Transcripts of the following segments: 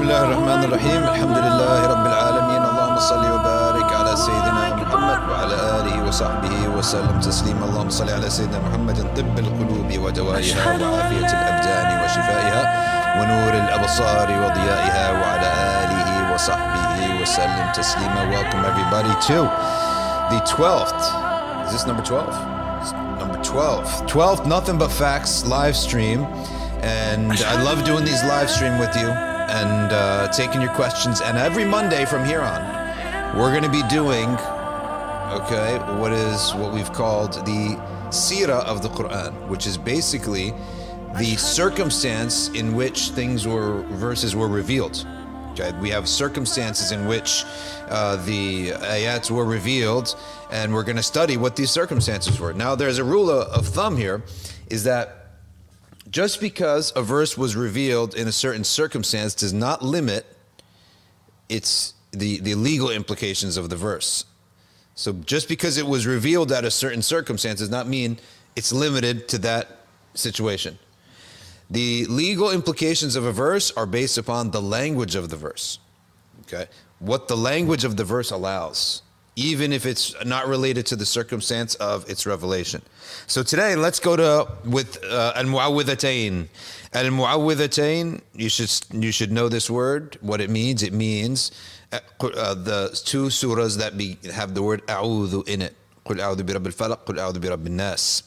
بسم الله الرحمن الرحيم الحمد لله رب العالمين اللهم صل وبارك على سيدنا محمد وعلى آله وصحبه وسلم تسليما اللهم صل على سيدنا محمد طب القلوب ودوائها وعافية الأبدان وشفائها ونور الأبصار وضيائها وعلى آله وصحبه وسلم تسليما Welcome everybody to the 12th Is this number 12? It's number 12 12th Nothing But Facts live stream and I love doing these live stream with you and uh, taking your questions. And every Monday from here on, we're going to be doing, okay, what is what we've called the Sira of the Quran, which is basically the circumstance in which things were, verses were revealed. Okay, we have circumstances in which uh, the ayats were revealed, and we're going to study what these circumstances were. Now, there's a rule of thumb here, is that just because a verse was revealed in a certain circumstance does not limit its the, the legal implications of the verse. So just because it was revealed at a certain circumstance does not mean it's limited to that situation. The legal implications of a verse are based upon the language of the verse. Okay? What the language of the verse allows, even if it's not related to the circumstance of its revelation. So today, let's go to with uh, al-mu'awwidhatayn. Al-mu'awwidhatayn, you should you should know this word. What it means? It means uh, uh, the two surahs that be, have the word a'udhu in it. قل أعوذ برب الفلق قل أعوذ برب الناس.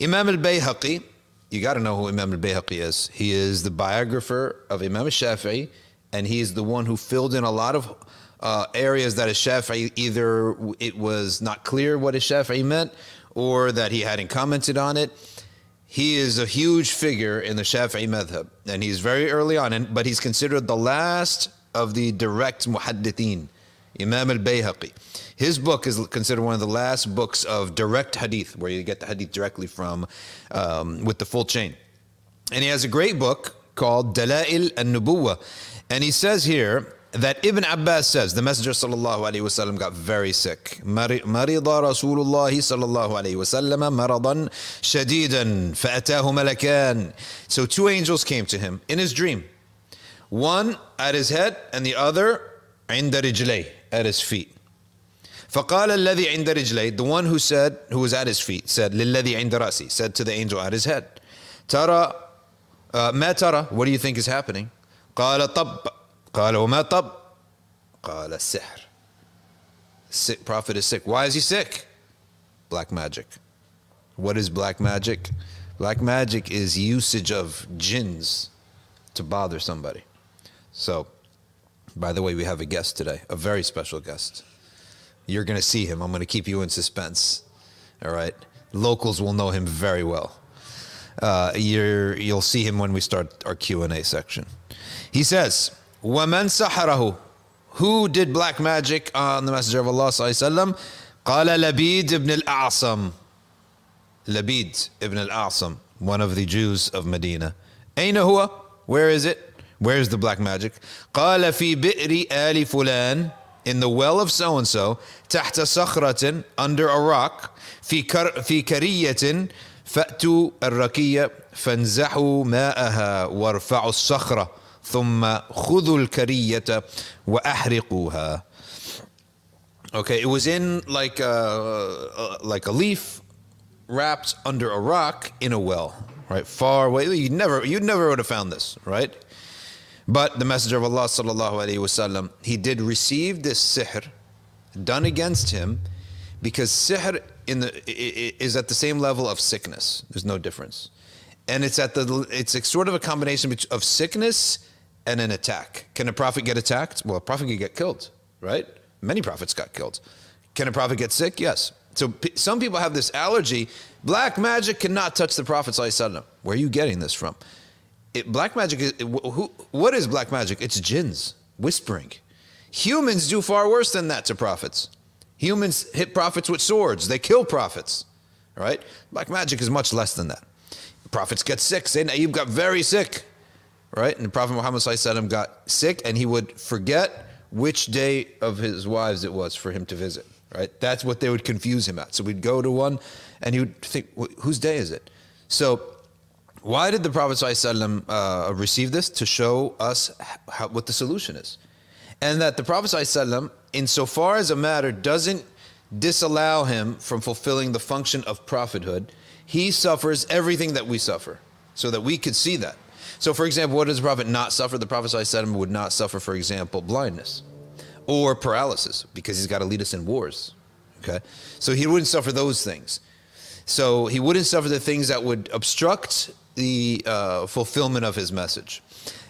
Imam al-Bayhaqi, you got to know who Imam al-Bayhaqi is. He is the biographer of Imam al-Shafi'i, and he is the one who filled in a lot of uh, areas that a chef either it was not clear what a Shafi'i meant or that he hadn't commented on it. He is a huge figure in the Shafi'i madhab, and he's very early on, and, but he's considered the last of the direct muhaddithin, Imam al-Bayhaqi. His book is considered one of the last books of direct hadith, where you get the hadith directly from, um, with the full chain. And he has a great book called Dala'il al-Nubuwah. And he says here, that Ibn Abbas says the Messenger sallallahu alaihi wasallam got very sick. مرض رسول الله صلى الله عليه وسلم مرضا شديدا فأتاه ملكان. So two angels came to him in his dream. One at his head and the other عند رجليه at his feet. فقال الذي عند رجليه the one who said who was at his feet said للذي عند رأسي said to the angel at his head ترى uh, ما ترى what do you think is happening قال طب قال وما طب قال السحر sick prophet is sick why is he sick black magic what is black magic black magic is usage of jinns to bother somebody so by the way we have a guest today a very special guest you're going to see him i'm going to keep you in suspense all right locals will know him very well uh, you're, you'll see him when we start our q&a section he says ومن سحره. Who did black magic on the Messenger of Allah صلى الله عليه وسلم؟ قال لبيد بن الأعصم. لبيد بن الأعصم one of the Jews of Medina. أين هو؟ Where is it? Where is the black magic? قال في بئر آل فلان in the well of so and so تحت صخرة under a rock في كر في كرية فأتوا الركية فانزحوا ماءها وارفعوا الصخرة. ثم خذوا الكرية وأحرقوها Okay, it was in like a, uh, like a leaf wrapped under a rock in a well, right? Far away. You never you never would have found this, right? But the Messenger of Allah sallallahu alaihi wasallam, he did receive this sihr done against him because sihr in the is at the same level of sickness. There's no difference, and it's at the it's sort of a combination of sickness and an attack. Can a prophet get attacked? Well, a prophet can get killed, right? Many prophets got killed. Can a prophet get sick? Yes. So p- some people have this allergy. Black magic cannot touch the Prophet. Where are you getting this from? It, black magic is who, what is black magic? It's jinns whispering. Humans do far worse than that to prophets. Humans hit prophets with swords. They kill prophets. Right? Black magic is much less than that. Prophets get sick. Say now you've got very sick right? And the Prophet Muhammad got sick and he would forget which day of his wives it was for him to visit, right? That's what they would confuse him at. So we'd go to one and he would think, whose day is it? So Why did the Prophet uh, receive this? To show us how, what the solution is. And that the Prophet ﷺ, insofar as a matter doesn't disallow him from fulfilling the function of prophethood, he suffers everything that we suffer so that we could see that. So, for example, what does the Prophet not suffer? The Prophet ﷺ would not suffer, for example, blindness or paralysis because he's got to lead us in wars. Okay? So he wouldn't suffer those things. So he wouldn't suffer the things that would obstruct the uh, fulfillment of his message.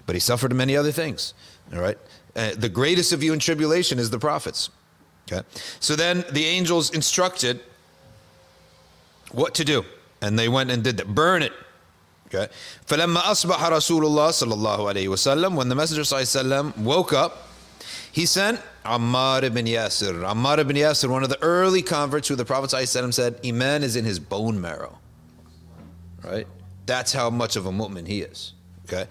But he suffered many other things. All right? Uh, the greatest of you in tribulation is the prophets. Okay? So then the angels instructed what to do. And they went and did that. Burn it. Okay. فلما أصبح رسول الله صلى الله عليه وسلم when the Messenger صلى الله عليه وسلم woke up he sent Ammar ibn Yasir. Ammar ibn Yasir, one of the early converts who the Prophet ﷺ said, Iman is in his bone marrow. Right? That's how much of a mu'min he is. Okay?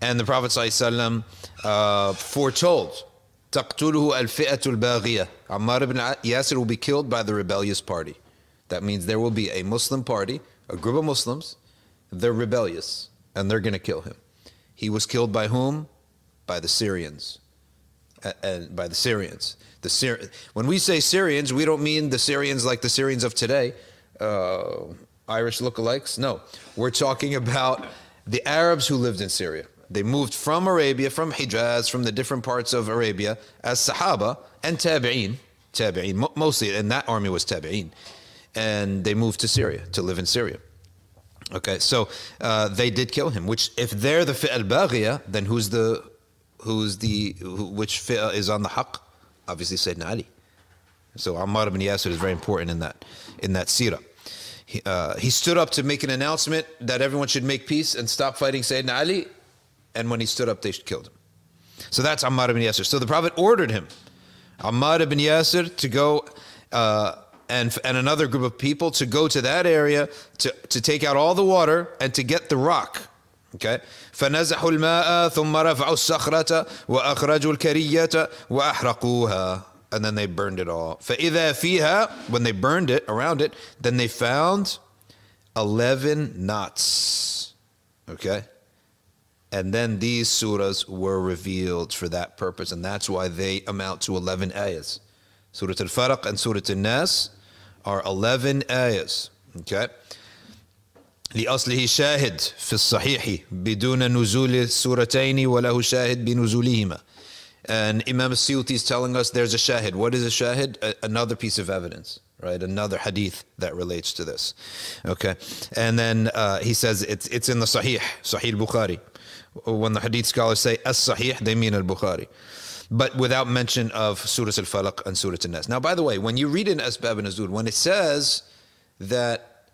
And the Prophet ﷺ uh, foretold, تقتله الفئة الباغية. Ammar ibn Yasir will be killed by the rebellious party. That means there will be a Muslim party, a group of Muslims, they're rebellious, and they're going to kill him. He was killed by whom? By the Syrians and by the Syrians. The Syri- when we say Syrians, we don't mean the Syrians like the Syrians of today, uh, Irish lookalikes. No, we're talking about the Arabs who lived in Syria. They moved from Arabia, from Hijaz, from the different parts of Arabia as Sahaba and Tabi'een. Tabi'een, mostly, and that army was Tabi'een. And they moved to Syria, to live in Syria. Okay, so uh, they did kill him, which if they're the Fi al then who's the who's the who, which fi'ah is on the haqq? Obviously Sayyidina Ali. So Ammar ibn Yasir is very important in that in that seerah. He, uh, he stood up to make an announcement that everyone should make peace and stop fighting Sayyidina Ali. And when he stood up, they killed him. So that's Ammar ibn Yasir. So the Prophet ordered him, Ammar ibn Yasir, to go uh, and and another group of people to go to that area to to take out all the water and to get the rock. Okay. فنزحوا الماء ثم رفعوا الصخرة وأخرجوا الكرية وأحرقوها and then they burned it all. فإذا فيها when they burned it around it then they found 11 knots. Okay? And then these surahs were revealed for that purpose and that's why they amount to 11 ayahs. Surah Al-Falaq and Surah Al-Nas are 11 ayahs. Okay. لأصله شاهد في الصحيح بدون نزول السورتين وله شاهد بنزولهما and Imam Suyuti is telling us there's a shahid. What is a shahid? A, another piece of evidence, right? Another hadith that relates to this. Okay. And then uh, he says it's, it's in the Sahih, Sahih Bukhari. When the hadith scholars say as Sahih, they mean al Bukhari. but without mention of Surah Al Falaq and Surah Al Nas. Now, by the way, when you read in Asbab an-Nuzul, when it says that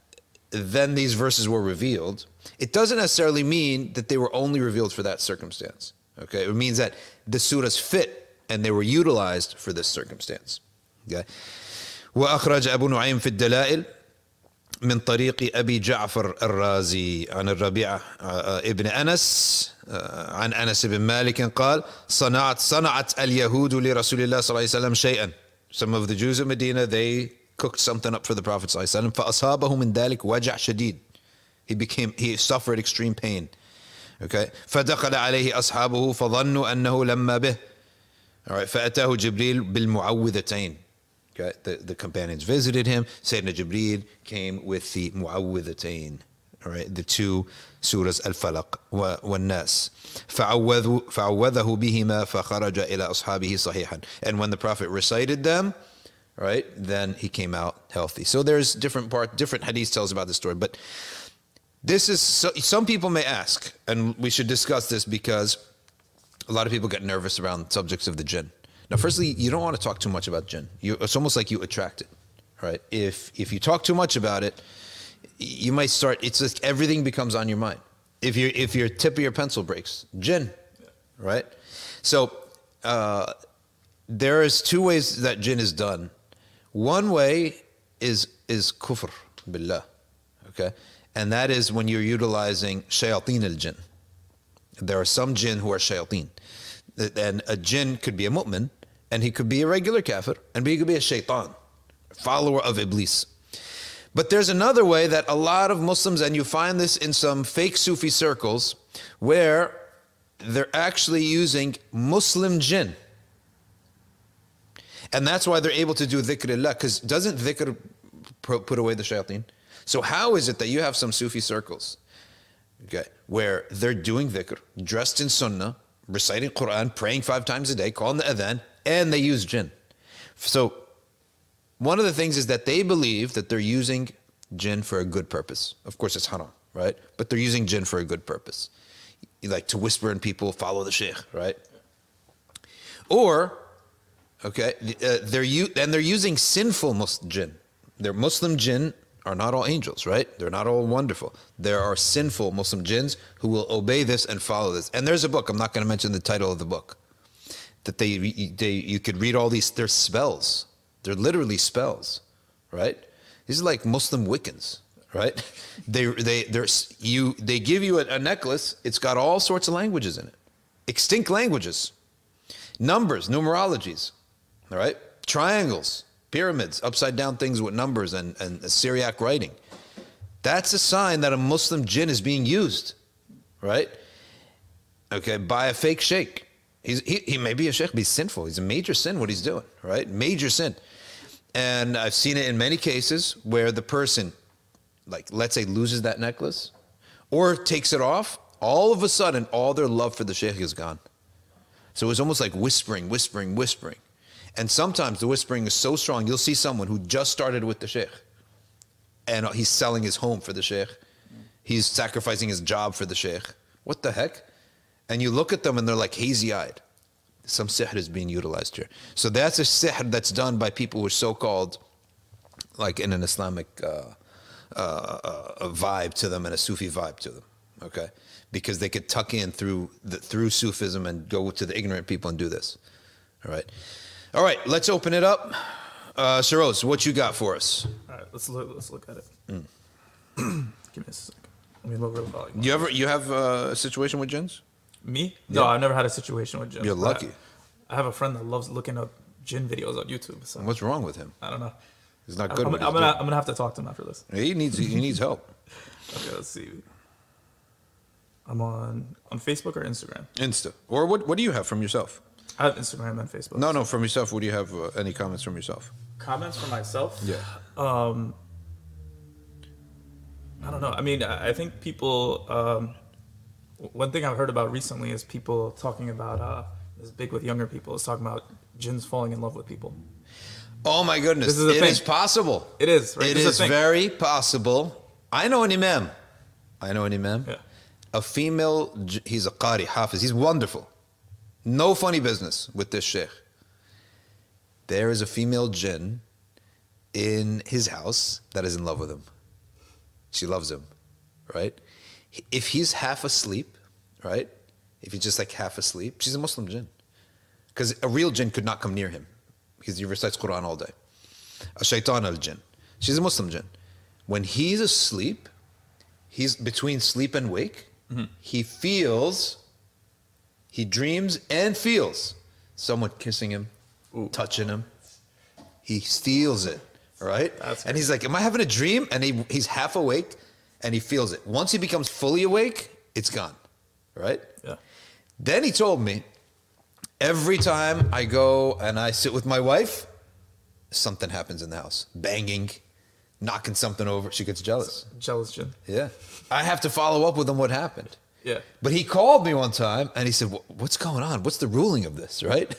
then these verses were revealed, it doesn't necessarily mean that they were only revealed for that circumstance. Okay, it means that the surahs fit and they were utilized for this circumstance. Okay. وأخرج أبو نعيم في الدلائل من طريق أبي جعفر الرازي عن الربيع ابن أنس عن أنس بن مالك قال صنعت صنعت اليهود لرسول الله صلى الله عليه وسلم شيئا Some of the Jews of Medina, they cooked something up for the Prophet ﷺ. فَأَصَابَهُ مِنْ ذَلِكَ وَجَعْ شَدِيد. He became, he suffered extreme pain. Okay. فدخل عليه أصحابه فظنوا أنه لما به. All right. فأتاه جبريل بالمعوذتين. Okay. The, the companions visited him. Sayyidina Jibreel came with the mu'awwidhatayn. All right. The two surahs Al-Falaq والناس. فعوذه بهما فخرج إلى أصحابه صحيحا. And when the Prophet recited them, right? Then he came out healthy. So there's different part, different hadith tells about the story. But this is so, some people may ask, and we should discuss this because a lot of people get nervous around subjects of the jinn. now, firstly, you don't want to talk too much about jinn. You, it's almost like you attract it, right? If if you talk too much about it, you might start. It's just everything becomes on your mind. If you if your tip of your pencil breaks, jinn, right? So uh, there is two ways that jinn is done one way is is kufr billah, okay, and that is when you're utilizing shayateen al jinn. There are some jinn who are shayateen, and a jinn could be a mu'min, and he could be a regular kafir, and he could be a shaitan, follower of iblis. But there's another way that a lot of Muslims, and you find this in some fake Sufi circles, where they're actually using Muslim jinn. And that's why they're able to do dhikrullah, because doesn't dhikr put away the shayateen? So how is it that you have some Sufi circles, okay, where they're doing dhikr, dressed in sunnah, reciting Quran, praying five times a day, calling the adhan, and they use jinn? So one of the things is that they believe that they're using jinn for a good purpose. Of course, it's haram, right? But they're using jinn for a good purpose. Like to whisper in people, follow the sheikh, right? Or, okay, uh, they're u- and they're using sinful Muslim jinn. They're Muslim jinn are not all angels, right? They're not all wonderful. There are sinful Muslim jinns who will obey this and follow this. And there's a book. I'm not going to mention the title of the book. That they, they you could read all these. They're spells. They're literally spells, right? These are like Muslim Wiccans, right? They they there's you they give you a, a necklace. It's got all sorts of languages in it, extinct languages, numbers, numerologies, all right, triangles, pyramids, upside down things with numbers and and Syriac writing. That's a sign that a Muslim jinn is being used, right? Okay, by a fake sheikh. He's, he, he may be a sheikh, but he's sinful. He's a major sin what he's doing, right? Major sin. And I've seen it in many cases where the person, like, let's say, loses that necklace or takes it off. All of a sudden, all their love for the sheikh is gone. So it's almost like whispering, whispering, whispering. And sometimes the whispering is so strong, you'll see someone who just started with the sheikh and he's selling his home for the sheikh. He's sacrificing his job for the sheikh. What the heck? And you look at them and they're like hazy eyed some sihr is being utilized here. So that's a sihr that's done by people who are so-called, like in an Islamic uh, uh, uh, vibe to them and a Sufi vibe to them. Okay, because they could tuck in through the, through Sufism and go to the ignorant people and do this. All right, all right. Let's open it up. Uh, Shiroz, what you got for us? All right, let's look. Let's look at it. Mm. Give me a second. Let me lower the volume. You ever you have a situation with jinns? Me? No, Yeah. I've never had a situation with jinn. You're lucky. I, I have a friend that loves looking up jinn videos on YouTube. So What's wrong with him? I don't know. He's not good. I'm, I'm gonna I'm gonna have to talk to him after this. He needs he needs help. Okay, let's see. I'm on on Facebook or Instagram. Insta. Or what what do you have from yourself? I have Instagram and Facebook. No, no, from yourself. What do you have? Uh, any comments from yourself? comments from myself. Yeah. Um, I don't know. I mean, I I think people. Um, one thing I've heard about recently is people talking about. Uh, is big with younger people. Is talking about jinns falling in love with people. Oh my goodness! This is a It thing. is possible. It is, right? It This is is very possible. I know an imam. I know an imam. Yeah. A female. He's a qari, hafiz. He's wonderful. No funny business with this sheikh. There is a female jinn in his house that is in love with him. She loves him, right? If he's half asleep, right? If he's just like half asleep, she's a Muslim jinn. Because a real jinn could not come near him because he recites Quran all day. A shaitan al jinn. She's a Muslim jinn. When he's asleep, he's between sleep and wake, mm-hmm. he feels, he dreams and feels someone kissing him, touching him. He feels it, right? That's and he's like, Am I having a dream? And he, he's half awake and he feels it. Once he becomes fully awake, it's gone, right? Yeah. Then he told me, every time I go and I sit with my wife, something happens in the house. Banging, knocking something over. She gets jealous. Jealous jinn. Yeah. I have to follow up with him what happened. Yeah. But he called me one time and he said, What's going on? What's the ruling of this, right?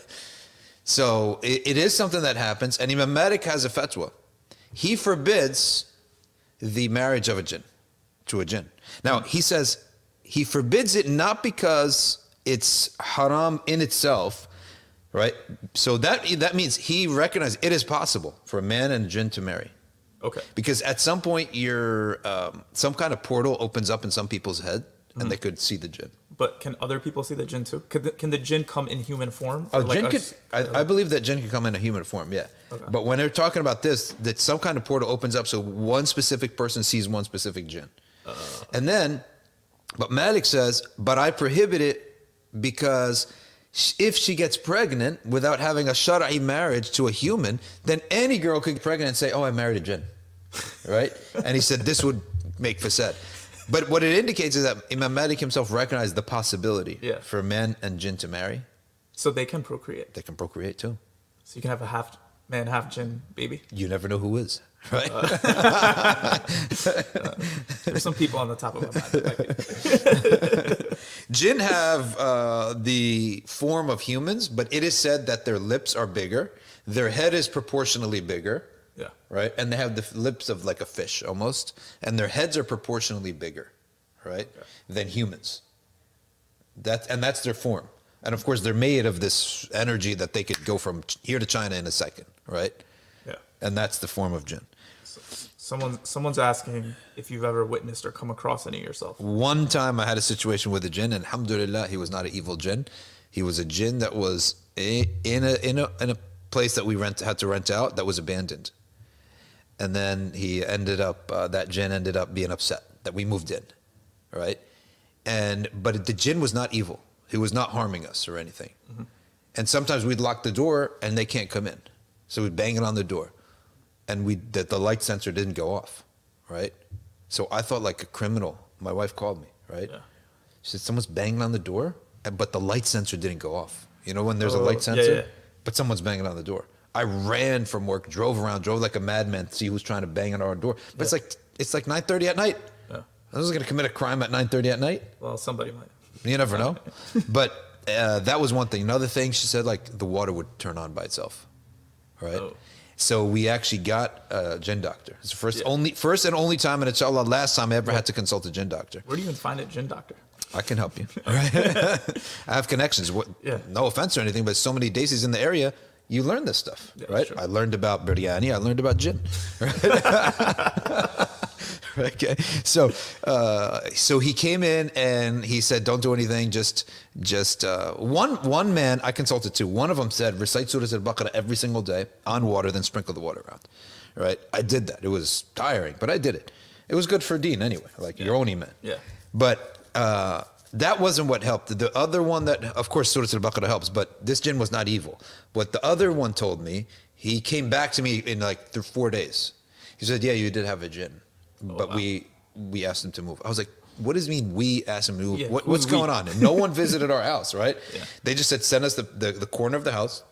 So it, it is something that happens. And Imam Malik has a fatwa. He forbids the marriage of a jinn to a jinn. Now, he says he forbids it not because it's haram in itself, right? So that, that means he recognizes it is possible for a man and a jinn to marry. Okay. Because at some point, your um, some kind of portal opens up in some people's head, and they could see the jinn. But can other people see the jinn too? Can the, can the jinn come in human form? Oh, like jinn a could. I believe that jinn can come in a human form. Yeah. Okay. But when they're talking about this, that some kind of portal opens up, so one specific person sees one specific jinn, And then, but Malik says, but I prohibit it because. If she gets pregnant without having a shara'i marriage to a human, then any girl could get pregnant and say, "Oh, I married a jinn." right? And he said this would make fasad. But what it indicates is that Imam Malik himself recognized the possibility Yeah. for men and jinn to marry. So they can procreate. They can procreate too. So you can have a half man, half jinn baby. You never know who is, right? There's some people on the top of my mind. that might be- Jinn have uh, the form of humans, but it is said that their lips are bigger, their head is proportionally bigger, Yeah. right? And they have the lips of like a fish almost, and their heads are proportionally bigger, right, than humans. That and that's their form, and of course they're made of this energy that they could go from here to China in a second, right? And that's the form of jinn. Someone someone's asking if you've ever witnessed or come across any yourself. One time I had a situation with a jinn, and alhamdulillah, he was not an evil jinn. He was a jinn that was in a in a in a place that we rent had to rent out that was abandoned. And then he ended up uh, that jinn ended up being upset that we moved in, right? And but the jinn was not evil. He was not harming us or anything. And sometimes we'd lock the door and they can't come in, so we'd bang it on the door, and we the, the light sensor didn't go off, right? So I thought like a criminal. My wife called me, right? Yeah. She said someone's banging on the door, but the light sensor didn't go off. You know when there's a Oh, light sensor, yeah. but someone's banging on the door. I ran from work, drove around, drove like a madman to see who's trying to bang on our door. But it's like it's like 9:30 at night. Yeah. I was gonna commit a crime at 9:30 at night. Well, somebody might. You never know. but uh, that was one thing. Another thing, she said like the water would turn on by itself, right? Oh. So we actually got a jinn doctor. It's the first Yeah. only first and only time, and inshallah, last time I ever had to consult a jinn doctor. Where do you even find a Jinn Doctor? I can help you. All right. I have connections. What, Yeah. No offense or anything, but so many desis in the area, you learn this stuff, Yeah, right? sure. I learned about biryani. I learned about jinn. Right? okay. So, uh, so he came in and he said, "Don't do anything. Just, just uh, one one man I consulted to. One of them said, recite Surah Al-Baqarah every single day on water, then sprinkle the water around. Right? I did that. It was tiring, but I did it. It was good for deen anyway. Like your own iman. Yeah. But uh, that wasn't what helped. The other one that, of course, Surah Al-Baqarah helps, but this jinn was not evil. What the other one told me, he came back to me in like th- four days. He said, "Yeah, you did have a jinn, but wow. we we asked him to move." I was like, "What does it mean? We asked him to move? Yeah, what, what's we? going on?" And no one visited our house, right? Yeah. They just said, "Send us the, the the corner of the house,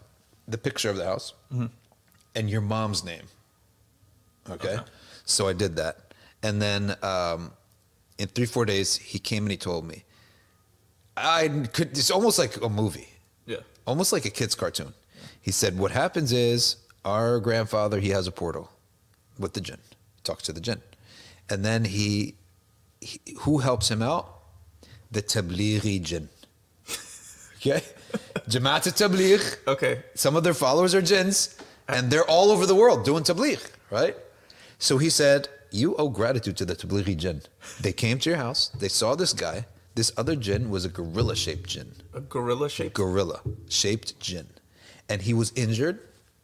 the picture of the house, Mm-hmm. and your mom's name." Okay. Okay. So I did that. And then um, in three, four days, he came and he told me, I could, it's almost like a movie, Yeah. almost like a kid's cartoon. He said, What happens is our grandfather, he has a portal with the jinn, he talks to the jinn. And then he, he who helps him out? The Tablighi jinn. Okay? Jamaat Tabligh Okay. some of their followers are jinns, and they're all over the world doing tabligh, right? So he said, You owe gratitude to the tablighi jinn. They came to your house, they saw this guy. This other jinn was a gorilla shaped jinn, A gorilla shaped? gorilla shaped jinn. And he was injured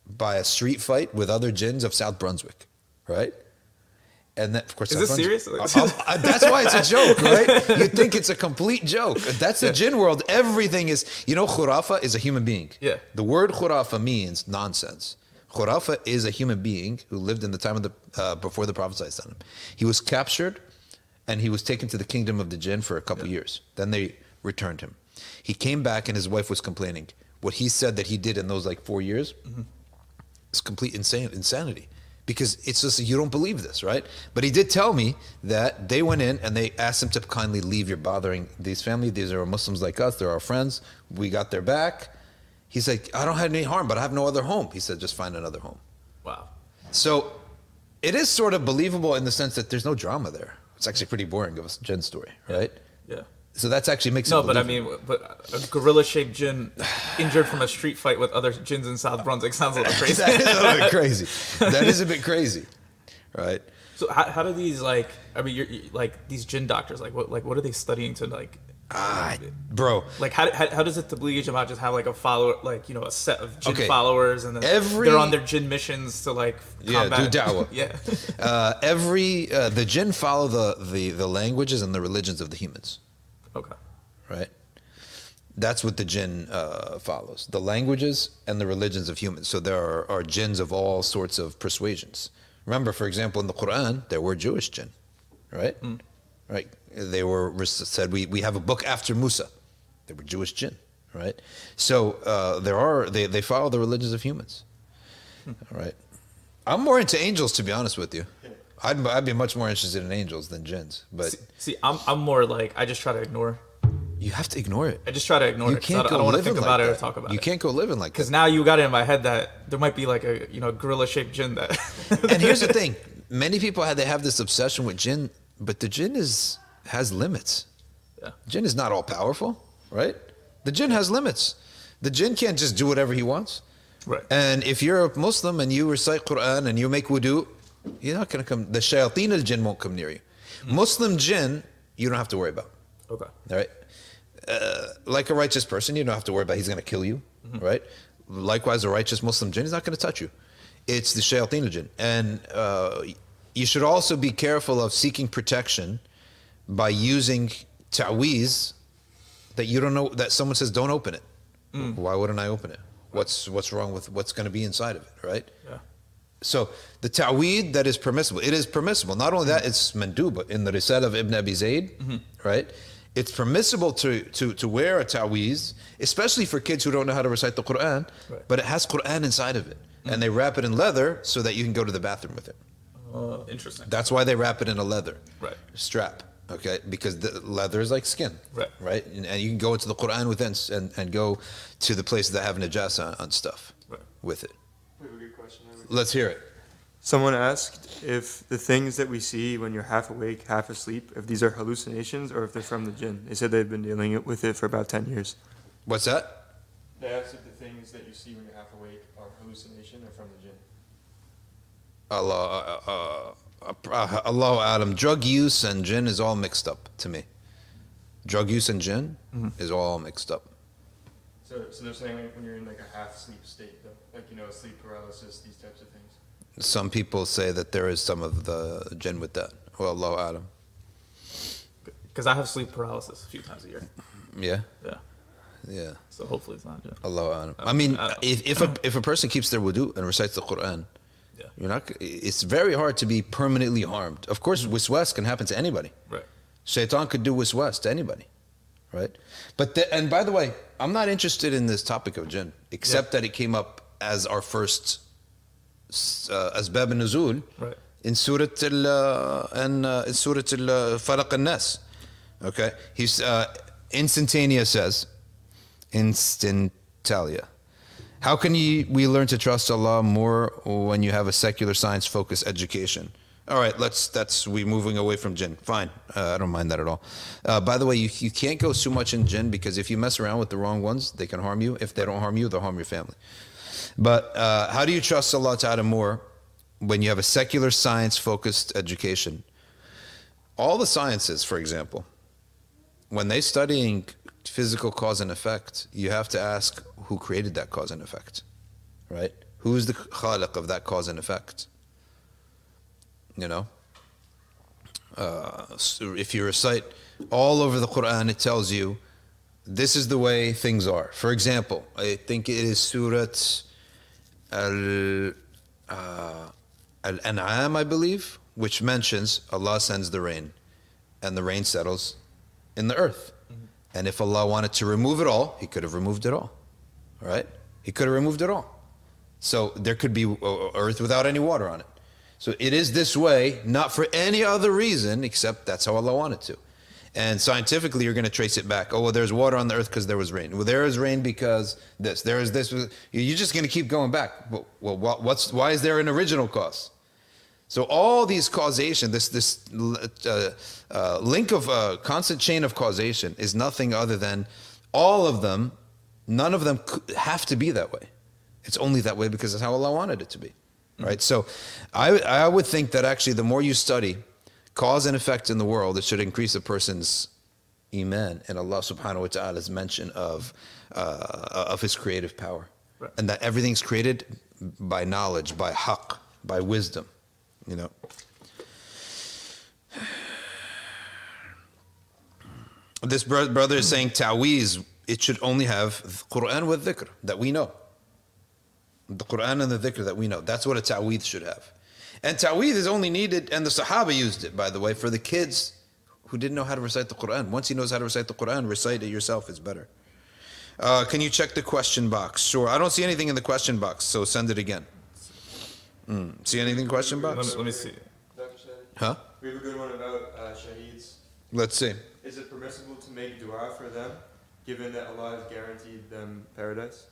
by a street fight with other jinns of South Brunswick, right? And that, of course, Is this serious? Uh, that's why it's a joke, right? You think it's a complete joke. That's the jinn world. Everything is, you know, khurafa is a human being. Yeah. The word khurafa means nonsense. Khurafa is a human being who lived in the time of the uh, before the Prophet. He was captured, and he was taken to the kingdom of the jinn for a couple years. Then they returned him. He came back, and his wife was complaining. What he said that he did in those like four years is complete insane insanity because it's just you don't believe this right? But he did tell me that they went in and they asked him to kindly leave. You're bothering these family. These are muslims like us. They're our friends. We got their back. He's like i don't have any harm but i have no other home. He said just find another home. Wow. so it is sort of believable in the sense that there's no drama there. It's actually pretty boring of a jinn story right? Yeah. So that's actually makes No, but I mean, but a gorilla-shaped jinn injured from a street fight with other jinns in South Brunswick sounds a little crazy. that is a bit crazy that is a bit crazy right So how, how do these like? I mean, you're, you like these jinn doctors. Like what? Like what are they studying to like? ah, bro Like how, how, how does it Tablighi Jamaat just have like a follower, like you know, a set of jinn Okay. followers, and then Every- they're on their jinn missions to like combat. Yeah, do da'wah. yeah, Uh, every uh, the jinn follow the, the the languages and the religions of the humans, okay, right? That's what the jinn uh, follows: the languages and the religions of humans. So there are, are jinns of all sorts of persuasions, Remember, for example, in the Quran, there were Jewish jinn, right? Right. They were said we, we have a book after Musa. They were Jewish jinn, right? So uh, there are they, they follow the religions of humans, all right? I'm more into angels, to be honest with you. I'd, I'd be much more interested in angels than jinns, but See, see, I'm, I'm more like I just try to ignore. you have to ignore it. I just try to ignore You it. I can't don't, I go don't want to think like about it or talk about You it. You can't go living like Because now you got it in my head that there might be like a you know gorilla shaped jinn that. and here's the thing: many people have they have this obsession with jinn, but the jinn is has limits. Yeah. Jinn is not all powerful, right? The jinn has limits. The jinn can't just do whatever he wants. Right. And if you're a Muslim and you recite Quran and you make wudu, you're not going to come. The shayateen al jinn won't come near you. Muslim jinn, you don't have to worry about. okay. All right. Uh, like a righteous person, you don't have to worry about he's going to kill you, right? Likewise, a righteous Muslim jinn is not going to touch you. It's the shayateen al jinn. And uh, you should also be careful of seeking protection by using ta'weez that you don't know, that someone says, don't open it. Why wouldn't I open it? What's, what's wrong with what's going to be inside of it, right? Yeah. So the ta'weed that is permissible, it is permissible. Not only that, it's manduba in the Risal of Ibn Abi Zayd, right? It's permissible to, to, to wear a ta'weez, especially for kids who don't know how to recite the Quran, Right. but it has Quran inside of it. And they wrap it in leather so that you can go to the bathroom with it. Uh, interesting. That's why they wrap it in a leather Right. strap, okay? Because the leather is like skin, Right. Right? And, and you can go into the Quran with it and, and go to the places that have najasa on, on stuff Right. with it. We have a good question. Let's hear it. Someone asked if the things that we see when you're half awake, half asleep, if these are hallucinations or if they're from the jinn. They said they've been dealing with it for about 10 years. What's that? They asked if the things that you see when you're half awake are hallucination or from the jinn. Allah, uh, uh, uh, Allahu a'lam. Drug use and jinn is all mixed up to me. Drug use and jinn is all mixed up. So, so they're saying like when you're in like a half sleep state, though, like you know, sleep paralysis, these types of things. Some people say that there is some of the jinn with that. Well, Allahu a'lam. Because I have sleep paralysis a few times a year. Yeah, Yeah. yeah. So hopefully it's not jinn. Allahu a'lam. I mean, if, if a if a person keeps their wudu and recites the Quran, Yeah. you're not. It's very hard to be permanently harmed. Of course, mm-hmm. wiswas can happen to anybody. Right. Shaitan could do wiswas to anybody, right? But the, and by the way, I'm not interested in this topic of jinn, except that it came up as our first uh, asbab nuzul Right. in Surah al uh, and uh, in Surah al uh, Falaq al Nas. Okay, he's uh, instantaneous says instantalia. How can you, we learn to trust Allah more when you have a secular science focused education? All right, let's that's we moving away from jinn. Fine, uh, I don't mind that at all. Uh, by the way, you, you can't go too much in jinn because if you mess around with the wrong ones, they can harm you. If they don't harm you, they'll harm your family. But uh, how do you trust Allah Ta'ala more when you have a secular science focused education? All the sciences, for example, when they're studying physical cause and effect, you have to ask who created that cause and effect, right? Who is the khaliq of that cause and effect? You know, uh, if you recite all over the Quran, it tells you this is the way things are. For example, I think it is Surat Al uh, Al An'am, I believe, which mentions Allah sends the rain, and the rain settles in the earth. And if Allah wanted to remove it all, He could have removed it all. All right? He could have removed it all. So there could be uh, earth without any water on it. So it is this way, not for any other reason except that's how Allah wanted to. And scientifically, you're going to trace it back. Oh, well, there's water on the earth because there was rain. Well, there is rain because this. There is this. You're just going to keep going back. Well, well, what- what's why is there an original cause? So all these causation, this this uh, uh, link of uh, constant chain of causation is nothing other than all of them. None of them have to be that way. It's only that way because that's how Allah wanted it to be, right? So, I I would think that actually the more you study cause and effect in the world, it should increase a person's iman and Allah Subhanahu wa Taala's mention of uh, of His creative power, Right. and that everything's created by knowledge, by haqq, by wisdom, you know. This bro- brother is saying ta'weez, it should only have Quran with dhikr that we know. The Quran and the dhikr that we know. That's what a ta'weez should have. And ta'weed is only needed, and the Sahaba used it, by the way, for the kids who didn't know how to recite the Quran. Once he knows how to recite the Quran, recite it yourself is better. Uh, can you check the question box? Sure. I don't see anything in the question box, so send it again. Mm. See anything in the question Let me, box? let me see. Dr. Shadi, Huh? we have a good one about uh, shaheeds. Let's see. Is it permissible to make dua for them, given that Allah has guaranteed them paradise?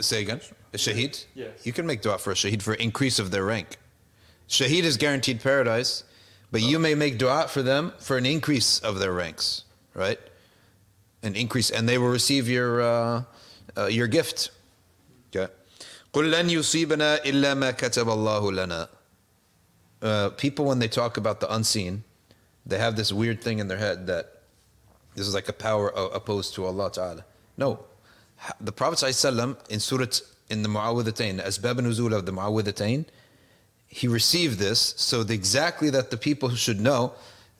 Say again. A shaheed? Yes. You can make dua for a shaheed for increase of their rank. Shaheed is guaranteed paradise, but you may make dua for them for an increase of their ranks, right? An increase, and they will receive your uh, uh, your gift. Okay. قل لن يصيبنا إلا ما كتب الله لنا. Uh, people, when they talk about the unseen, they have this weird thing in their head that this is like a power o- opposed to Allah Ta'ala. No. The Prophet ﷺ in Surah, in the Mu'awwidhatayn, Asbab Nuzul of the Mu'awwidhatayn, he received this so the, exactly that the people should know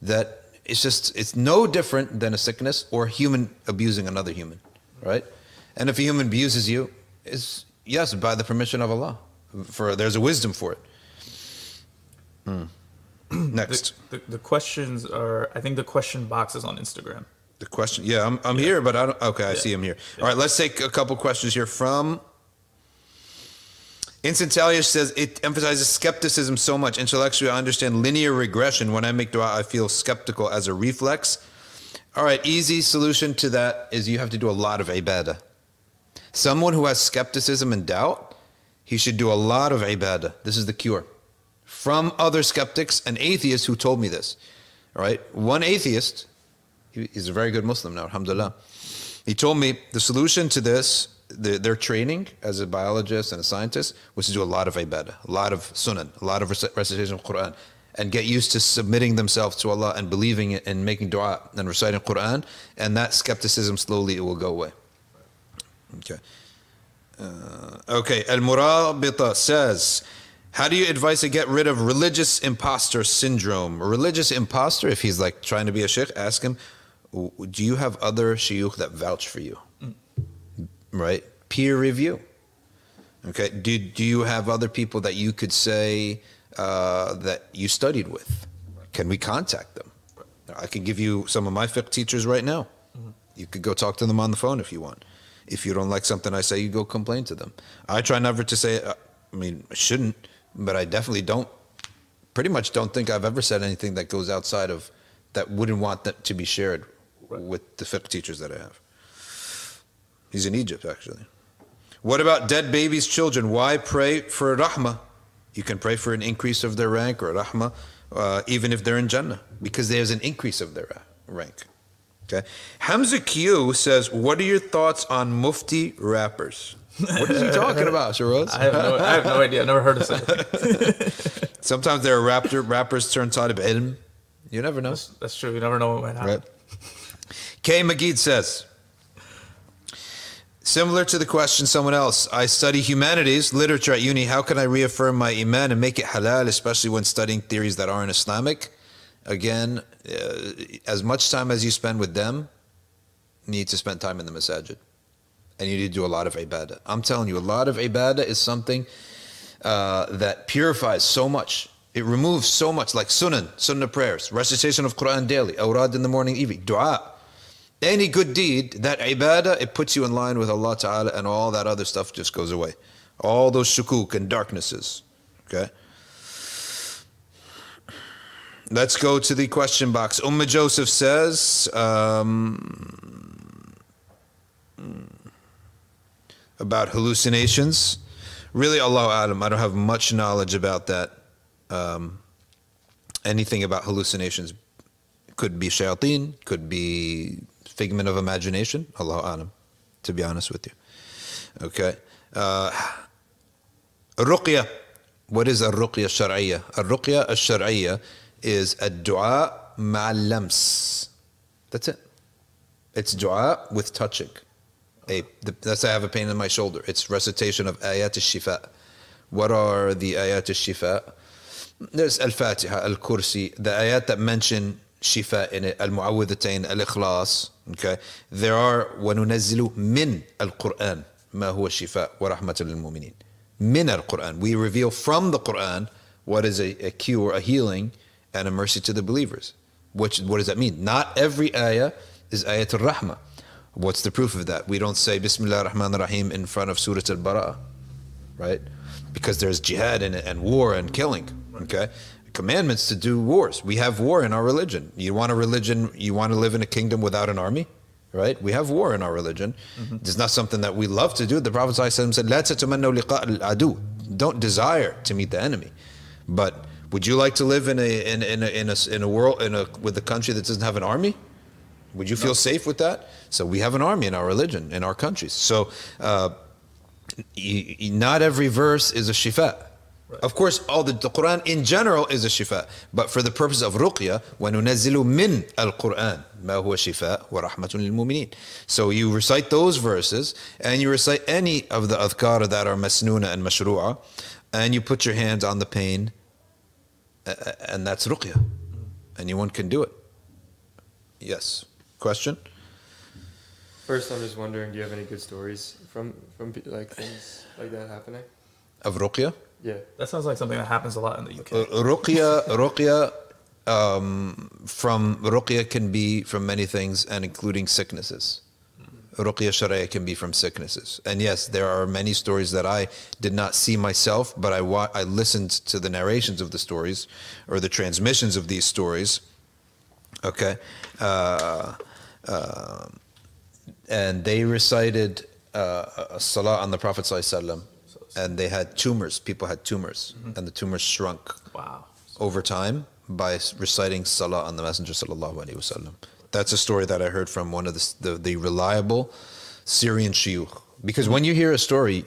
that it's just, it's no different than a sickness or human abusing another human, right? And if a human abuses you, it's, yes, by the permission of Allah. For There's a wisdom for it. Hmm. Next. The, the, the questions are, I think the question box is on Instagram. The question, yeah, I'm, I'm here, but I don't. Okay, I see him here. All right, let's take a couple questions here from. Instantalia says it emphasizes skepticism so much. Intellectually, I understand linear regression. When I make dua, I feel skeptical as a reflex. All right, easy solution to that is you have to do a lot of ibadah. Someone who has skepticism and doubt, he should do a lot of ibadah. This is the cure. From other skeptics and atheists who told me this. All right, one atheist he's a very good Muslim now, alhamdulillah. He told me the solution to this, the, their training as a biologist and a scientist, was to do a lot of ibadah, a lot of sunan, a lot of recitation of Quran, and get used to submitting themselves to Allah and believing it and making dua and reciting Quran, and that skepticism slowly it will go away. Okay. Uh, okay, Al Murabita says, How do you advise to get rid of religious imposter syndrome? Religious imposter, if he's like trying to be a sheikh, ask him, Do you have other shuyukh that vouch for you? Right? Peer review. Okay, do, do you have other people that you could say uh, that you studied with? Can we contact them? I can give you some of my fiqh teachers right now. You could go talk to them on the phone if you want. If you don't like something I say, you go complain to them. I try never to say, uh, I mean, I shouldn't, but I definitely don't, pretty much don't think I've ever said anything that goes outside of, that wouldn't want that to be shared with the fiqh teachers that I have. He's in Egypt, actually. What about dead babies' children? Why pray for rahmah? You can pray for an increase of their rank or rahmah, uh, even if they're in Jannah, because there's an increase of their uh, rank. Okay. Hamza Q says, "What are your thoughts on mufti rappers?" What is he talking about, Shiraz? I have no, I have no idea. I've never heard of such. Sometimes there are rapper, rappers turn talib ilm. You never know. That's true. You never know what might happen. Right. K. Magid says, similar to the question someone else, I study humanities, literature at uni. How can I reaffirm my iman and make it halal, especially when studying theories that aren't Islamic? Again, uh, as much time as you spend with them, need to spend time in the masajid. And you need to do a lot of ibadah. I'm telling you, a lot of ibadah is something uh, that purifies so much. It removes so much, like sunan, sunnah prayers, recitation of Quran daily, awrad in the morning, evening, dua. Any good deed, that ibadah, it puts you in line with Allah Ta'ala and all that other stuff just goes away. All those shukuk and darknesses. Okay? Let's go to the question box. Ummah Joseph says, um, about hallucinations. Really, Allahu a'lam, I don't have much knowledge about that. Um, anything about hallucinations could be shayateen, could be figment of imagination. Allah to be honest with you. Okay. Uh, Ruqya. What is a ruqya shar'iyya? A ruqya shar'iyya is a dua ma'al lams. That's it. It's dua with touching. A, the, let's I have a pain in my shoulder. It's recitation of ayat al-shifa. What are the ayat al-shifa? There's al-Fatiha, al-Kursi, the ayat that mention shifa in it, al-Mu'awwidhatayn, al-Ikhlas. Okay. There are وَنُنَزِّلُ مِنْ الْقُرْآنِ ما هو شفاء ورحمة للمؤمنين. من القرآن. We reveal from the Quran what is a, a cure, a healing, and a mercy to the believers. Which, what does that mean? Not every ayah is ayat al-rahmah. What's the proof of that? We don't say Bismillah ar-Rahman ar-Rahim in front of Surah al-Bara'ah, right? Because there's jihad and, and war and killing, okay? Commandments to do wars. We have war in our religion. You want a religion, you want to live in a kingdom without an army? right? We have war in our religion. Mm-hmm. It's not something that we love to do. The Prophet ﷺ said, "La tatamannu liqa al-adu." Don't desire to meet the enemy, but would you like to live in a in, in a in a in a world in a with a country that doesn't have an army? Would you feel no. safe with that? So we have an army in our religion in our countries. So uh, not every verse is a shifa. Right. Of course, all the, the, Quran in general is a shifa, but for the purpose of ruqya, وَنُنَزِّلُ ma huwa shifa wa rahmatun وَرَحْمَةٌ لِلْمُؤْمِنِينَ So you recite those verses, and you recite any of the adhkar that are masnuna and mashru'a, and you put your hands on the pain, and that's ruqya. Hmm. Anyone can do it. Yes. Question? First, I'm just wondering, do you have any good stories from, from like things like that happening? Of ruqya? Yeah. That sounds like something that happens a lot in the UK. Uh, ruqya, ruqya, um, from ruqya can be from many things, and including sicknesses. Ruqya Sharia can be from sicknesses. And yes, there are many stories that I did not see myself, but I, wa- I listened to the narrations of the stories or the transmissions of these stories. Okay. Uh, uh, and they recited uh, a salah on the Prophet Sallallahu and they had tumors. People had tumors, mm-hmm. and the tumors shrunk. Wow. Over time by reciting salah on the Messenger sallallahu alaihi wasallam. That's a story that I heard from one of the the, the reliable Syrian shuyukh. Because when you hear a story,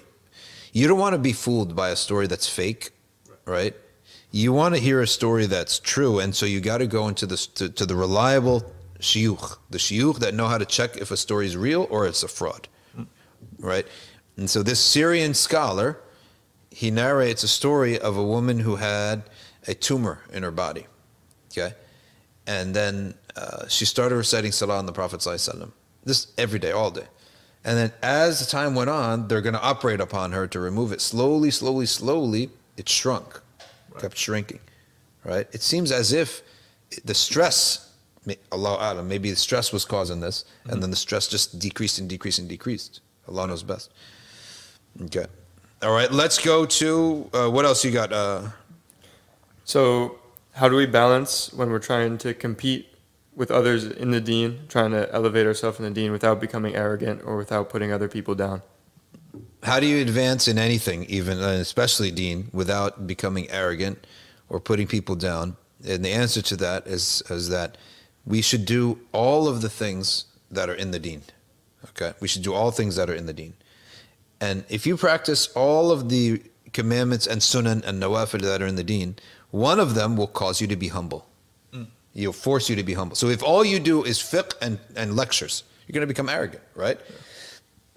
you don't want to be fooled by a story that's fake, right? You want to hear a story that's true, and so you got to go into the to, to the reliable shuyukh, the shuyukh that know how to check if a story is real or it's a fraud, mm. right? And so this Syrian scholar, he narrates a story of a woman who had a tumor in her body. Okay? And then uh, she started reciting Salah on the Prophet. This every day, all day. And then as the time went on, they're going to operate upon her to remove it. Slowly, slowly, slowly, it shrunk, right. kept shrinking. Right? It seems as if the stress, Allahu a'lam, maybe the stress was causing this, mm-hmm. and then the stress just decreased and decreased and decreased. Allah knows best. Okay. All right. Let's go to uh, what else you got? Uh, so, how do we balance when we're trying to compete with others in the deen, trying to elevate ourselves in the deen without becoming arrogant or without putting other people down? How do you advance in anything, even uh, especially deen, without becoming arrogant or putting people down? And the answer to that is is that we should do all of the things that are in the deen. Okay, we should do all things that are in the deen. And if you practice all of the commandments and sunan and nawafil that are in the deen, one of them will cause you to be humble. Mm. He'll force you to be humble. So if all you do is fiqh and, and lectures, you're going to become arrogant, right? Yeah.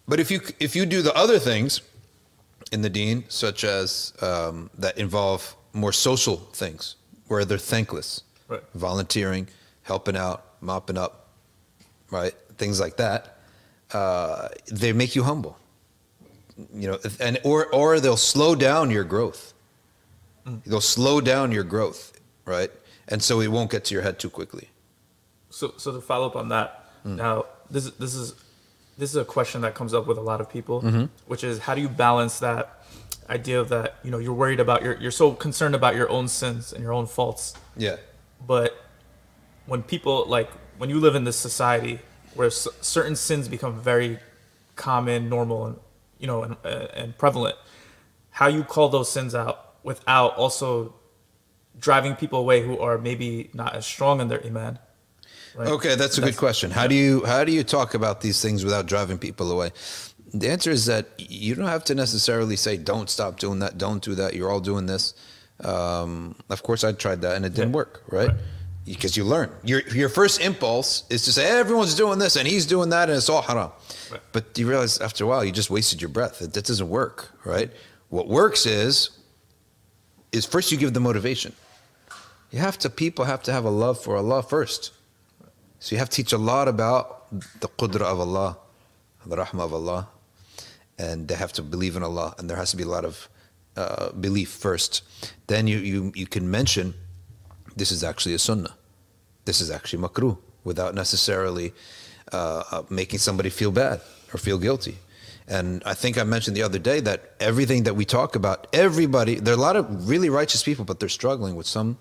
But if you if you do the other things in the deen, such as um, that involve more social things, where they're thankless, right. volunteering, helping out, mopping up, right, things like that, uh, they make you humble you know, and or or they'll slow down your growth. Mm. They'll slow down your growth, right? And so it won't get to your head too quickly. So, so to follow up on that, mm. now this this is this is a question that comes up with a lot of people, mm-hmm. which is how do you balance that idea of that you know you're worried about your you're so concerned about your own sins and your own faults. Yeah. But when people like when you live in this society where s- certain sins become very common, normal, and you know, and, uh, and prevalent, how you call those sins out without also driving people away who are maybe not as strong in their iman. Right? Okay, that's a that's, good question. How do you how do you talk about these things without driving people away? The answer is that you don't have to necessarily say, "Don't stop doing that. Don't do that. You're all doing this." Um, of course, I tried that and it didn't yeah. work. Right? right? Because you learn. Your your first impulse is to say, "Everyone's doing this and he's doing that, and it's all haram." Right. But you realize after a while you just wasted your breath. That, that doesn't work, right? What works is is first you give the motivation. You have to people have to have a love for Allah first. So you have to teach a lot about the qudra of Allah, the rahmah of Allah, and they have to believe in Allah, and there has to be a lot of uh, belief first. Then you, you, you can mention this is actually a sunnah. This is actually makruh without necessarily uh, uh, making somebody feel bad or feel guilty. And I think I mentioned the other day that everything that we talk about, everybody, there are a lot of really righteous people, but they're struggling with some,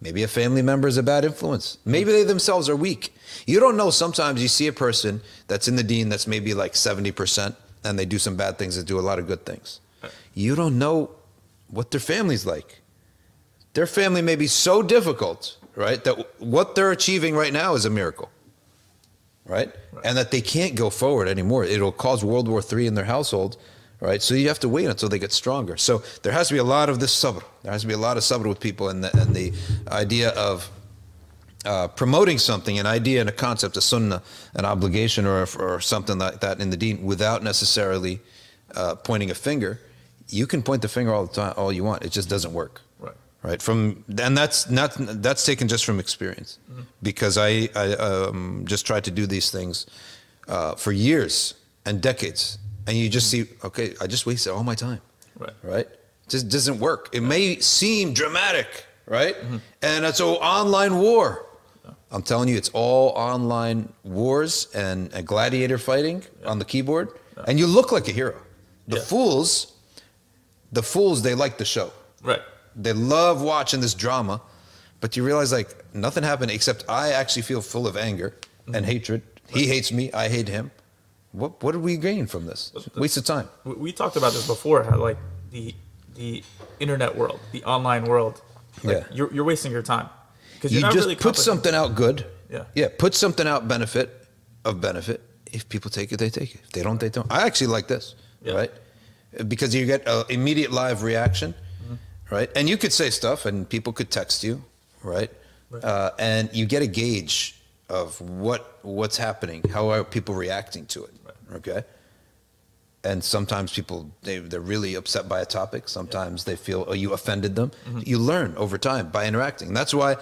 maybe a family member is a bad influence. Maybe they themselves are weak. You don't know. Sometimes you see a person that's in the deen that's maybe like 70% and they do some bad things that do a lot of good things. You don't know what their family's like. Their family may be so difficult, right, that what they're achieving right now is a miracle right? And that they can't go forward anymore. It'll cause World War III in their household, right? So you have to wait until they get stronger. So there has to be a lot of this sabr. There has to be a lot of sabr with people, and the, and the idea of uh, promoting something, an idea and a concept, a sunnah, an obligation, or, or something like that in the deen, without necessarily uh, pointing a finger. You can point the finger all the time, all you want. It just doesn't work Right. from and that's not that's taken just from experience. Because i i um, just tried to do these things uh, for years and decades. And you just see okay i just wasted all my time Right. right? Just doesn't work. It may seem dramatic right? And it's an online war. I'm telling you it's all online wars and, and gladiator fighting on the keyboard. And you look like a hero. The Yeah. fools the fools they like the show. Right. They love watching this drama, but you realize like nothing happened except I actually feel full of anger and hatred. He hates me, I hate him. What what did we gain from this? Waste of time. We, talked about this before. How like the the internet world, the online world. Like, Yeah. You're you're wasting your time because You not just really put something out good. Yeah. Yeah, put something out benefit of benefit. If people take it, they take it. If they don't, they don't. I actually like this, Yeah. right? Because you get an immediate live reaction, Mm-hmm. Right? And you could say stuff, and people could text you, right? Right. Uh, and you get a gauge of what what's happening, how are people reacting to it, okay? And sometimes people they they're really upset by a topic. Sometimes they feel oh you offended them. Mm-hmm. You learn over time by interacting. And that's why,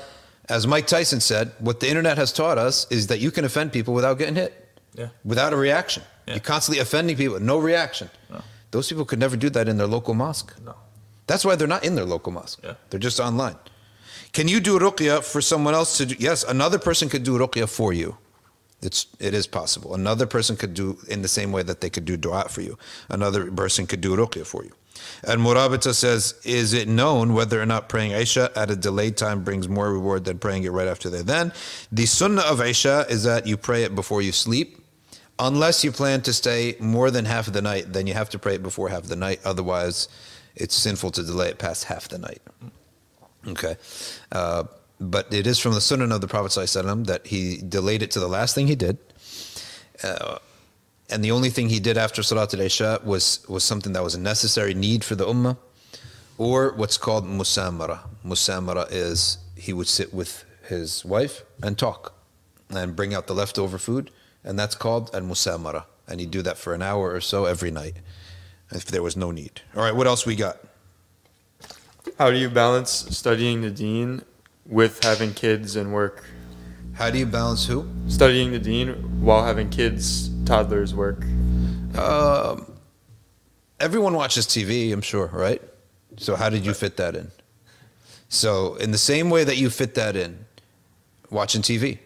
as Mike Tyson said, what the internet has taught us is that you can offend people without getting hit Yeah. without a reaction. Yeah. You're constantly offending people, no reaction. No. Those people could never do that in their local mosque. No. That's why they're not in their local mosque. Yeah. They're just online. Can you do ruqya for someone else to do? Yes, another person could do ruqya for you. It's it is possible. Another person could do in the same way that they could do dua for you. Another person could do ruqya for you. And Murabita says, is it known whether or not praying Isha at a delayed time brings more reward than praying it right after they then? The sunnah of Isha is that you pray it before you sleep. Unless you plan to stay more than half of the night, then you have to pray it before half of the night. Otherwise, it's sinful to delay it past half the night. Okay. Uh, but it is from the sunnah of the Prophet ﷺ that he delayed it to the last thing he did. Uh, and the only thing he did after Salat al-Isha was, was something that was a necessary need for the ummah, or what's called musamara. Musamara is he would sit with his wife and talk and bring out the leftover food, and that's called al musamara. And he'd do that for an hour or so every night if there was no need. All right, what else we got? How do you balance studying the deen with having kids and work? How do you balance who? Studying the deen while having kids, toddlers, work. Um, everyone watches TV, I'm sure, right? So how did you fit that in? So in the same way that you fit that in, watching TV,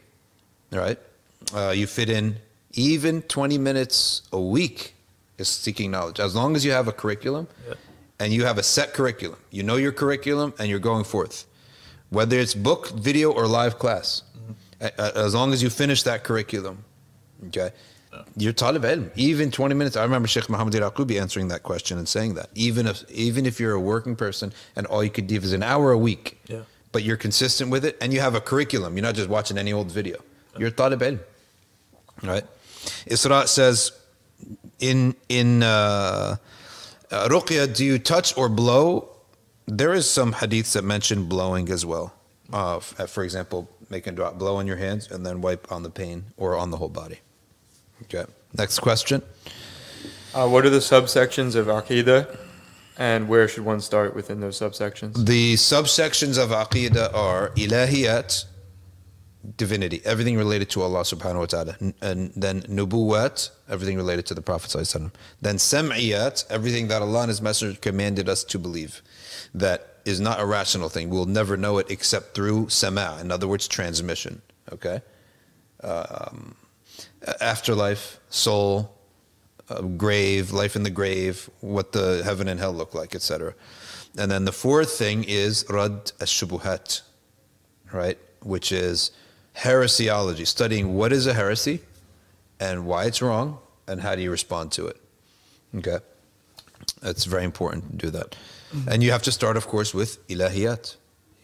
right? Uh, you fit in even 20 minutes a week is seeking knowledge. As long as you have a curriculum Yeah. and you have a set curriculum, you know your curriculum and you're going forth. Whether it's book, video, or live class, mm-hmm. a- as long as you finish that curriculum, okay, you're talib ilm. Even 20 minutes. I remember Sheikh Muhammad al-Yaqoubi answering that question and saying that. Even if even if you're a working person and all you could do is an hour a week, Yeah. but you're consistent with it and you have a curriculum, you're not just watching any old video. You're talib ilm. Right? Isra says in in uh, uh, ruqya, do you touch or blow? There is some hadiths that mention blowing as well. Uh, for example, making dua, blow on your hands and then wipe on the pain or on the whole body. Okay. Next question. Uh, what are the subsections of Aqidah and where should one start within those subsections? The subsections of aqidah are ilahiyat, divinity, everything related to Allah subhanahu wa ta'ala. And then nubuwat, everything related to the Prophet sallallahu. Then sam'iyat, everything that Allah and His Messenger commanded us to believe. That is not a rational thing. We'll never know it except through sama', in other words, transmission. Okay? Um, afterlife, soul, uh, grave, life in the grave, what the heaven and hell look like, etc. And then the fourth thing is rad ash-shubuhat, right? Which is heresiology, studying what is a heresy and why it's wrong and how do you respond to it. Okay? It's very important to do that. And you have to start, of course, with ilahiyat.